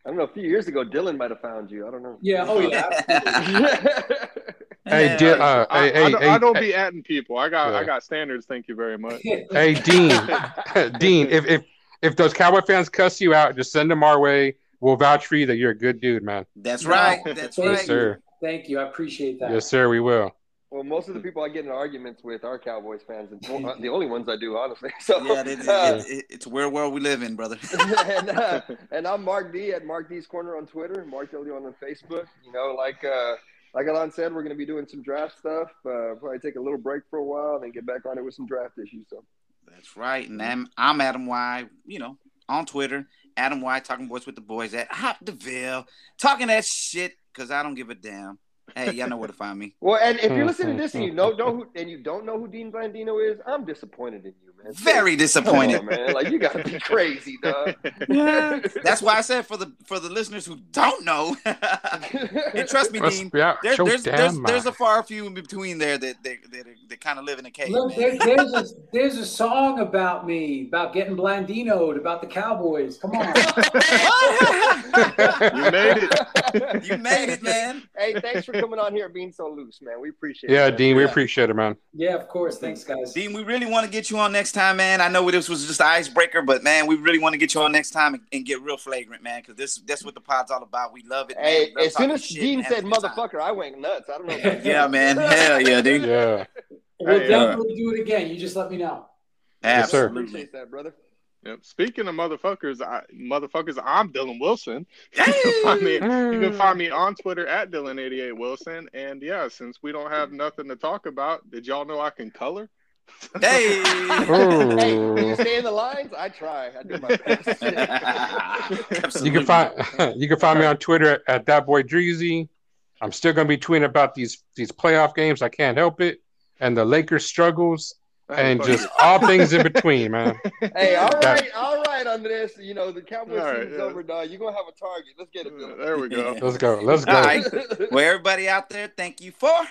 I don't know. A few years ago, Dylan might have found you. I don't know. Yeah. Oh yeah. <laughs> absolutely. Hey, Hell Di- uh, I, hey, I hey, don't, hey, I don't hey, be atting people. I got Yeah. I got standards. Thank you very much. <laughs> hey, Dean, <laughs> Dean, if if if those Cowboy fans cuss you out, just send them our way. We'll vouch for you that you're a good dude, man. That's right. That's thank right. Yes, sir. Thank you. I appreciate that. Yes, sir. We will. well, most of the people I get in arguments with are Cowboys fans. and <laughs> the only ones I do, honestly. So, Yeah, it, it, uh, it, it, it's where world we live in, brother. and, uh, and I'm Mark D at Mark D's Corner on Twitter, Mark W on Facebook. You know, like uh, like Alon said, we're going to be doing some draft stuff. Uh, probably take a little break for a while, and then get back on it with some draft issues. So That's right. And I'm, I'm Adam Y, you know, on Twitter. Adam Y, talking boys with the boys at Hop DeVille, talking that shit because I don't give a damn. Hey, y'all know where to find me. Well, and if you're listening to this and you know, <laughs> know who, and you don't know who Dean Blandino is, I'm disappointed in you, man. Very Come disappointed. on, man. Like you gotta be crazy, dog. Yeah, that's why I said for the for the listeners who don't know, <laughs> and trust me, Dean, be out. there, Show there's damn there's there's a far few in between there that that that, that kind of live in a cave. Look, there, there's a <laughs> there's a song about me about getting Blandinoed about the Cowboys. Come on. <laughs> You made it. you made it, man. hey, thanks for coming on here, and being so loose, man. We appreciate Yeah, it. Yeah, Dean, we appreciate it, man. yeah, of course. Thanks, guys. Dean, we really want to get you on next time, man. I know this was just an icebreaker, but man, we really want to get you on next time and, and get real flagrant, man, because this that's what the pod's all about. We love it. Hey, love as soon as shit Dean said a time. "motherfucker," I went nuts. I don't know. <laughs> Yeah, man. <laughs> Hell yeah, dude. Yeah. We'll Hey, uh, definitely do it again. You just let me know. Yes, sir. Absolutely. Appreciate that, brother. Yep. Speaking of motherfuckers, I, motherfuckers, I'm Dylan Wilson. <laughs> You can me. You can find me on Twitter at Dylan88Wilson. And yeah, since we don't have nothing to talk about, did y'all know I can color? Hey. Ooh. Hey, you stay in the lines? I try. I do my <laughs> best. You can find <laughs> you can find me on Twitter at, at that boy Dreezy. I'm still gonna be tweeting about these these playoff games. I can't help it, and the Lakers struggles, and just all things in between, man. <laughs> hey, all right, that, all right, On this, you know, the Cowboys All right, season's yeah. over, dog. You're gonna have a target. Let's get it. Dylan. There we go. Let's go. Let's go. All right. Well, everybody out there, thank you for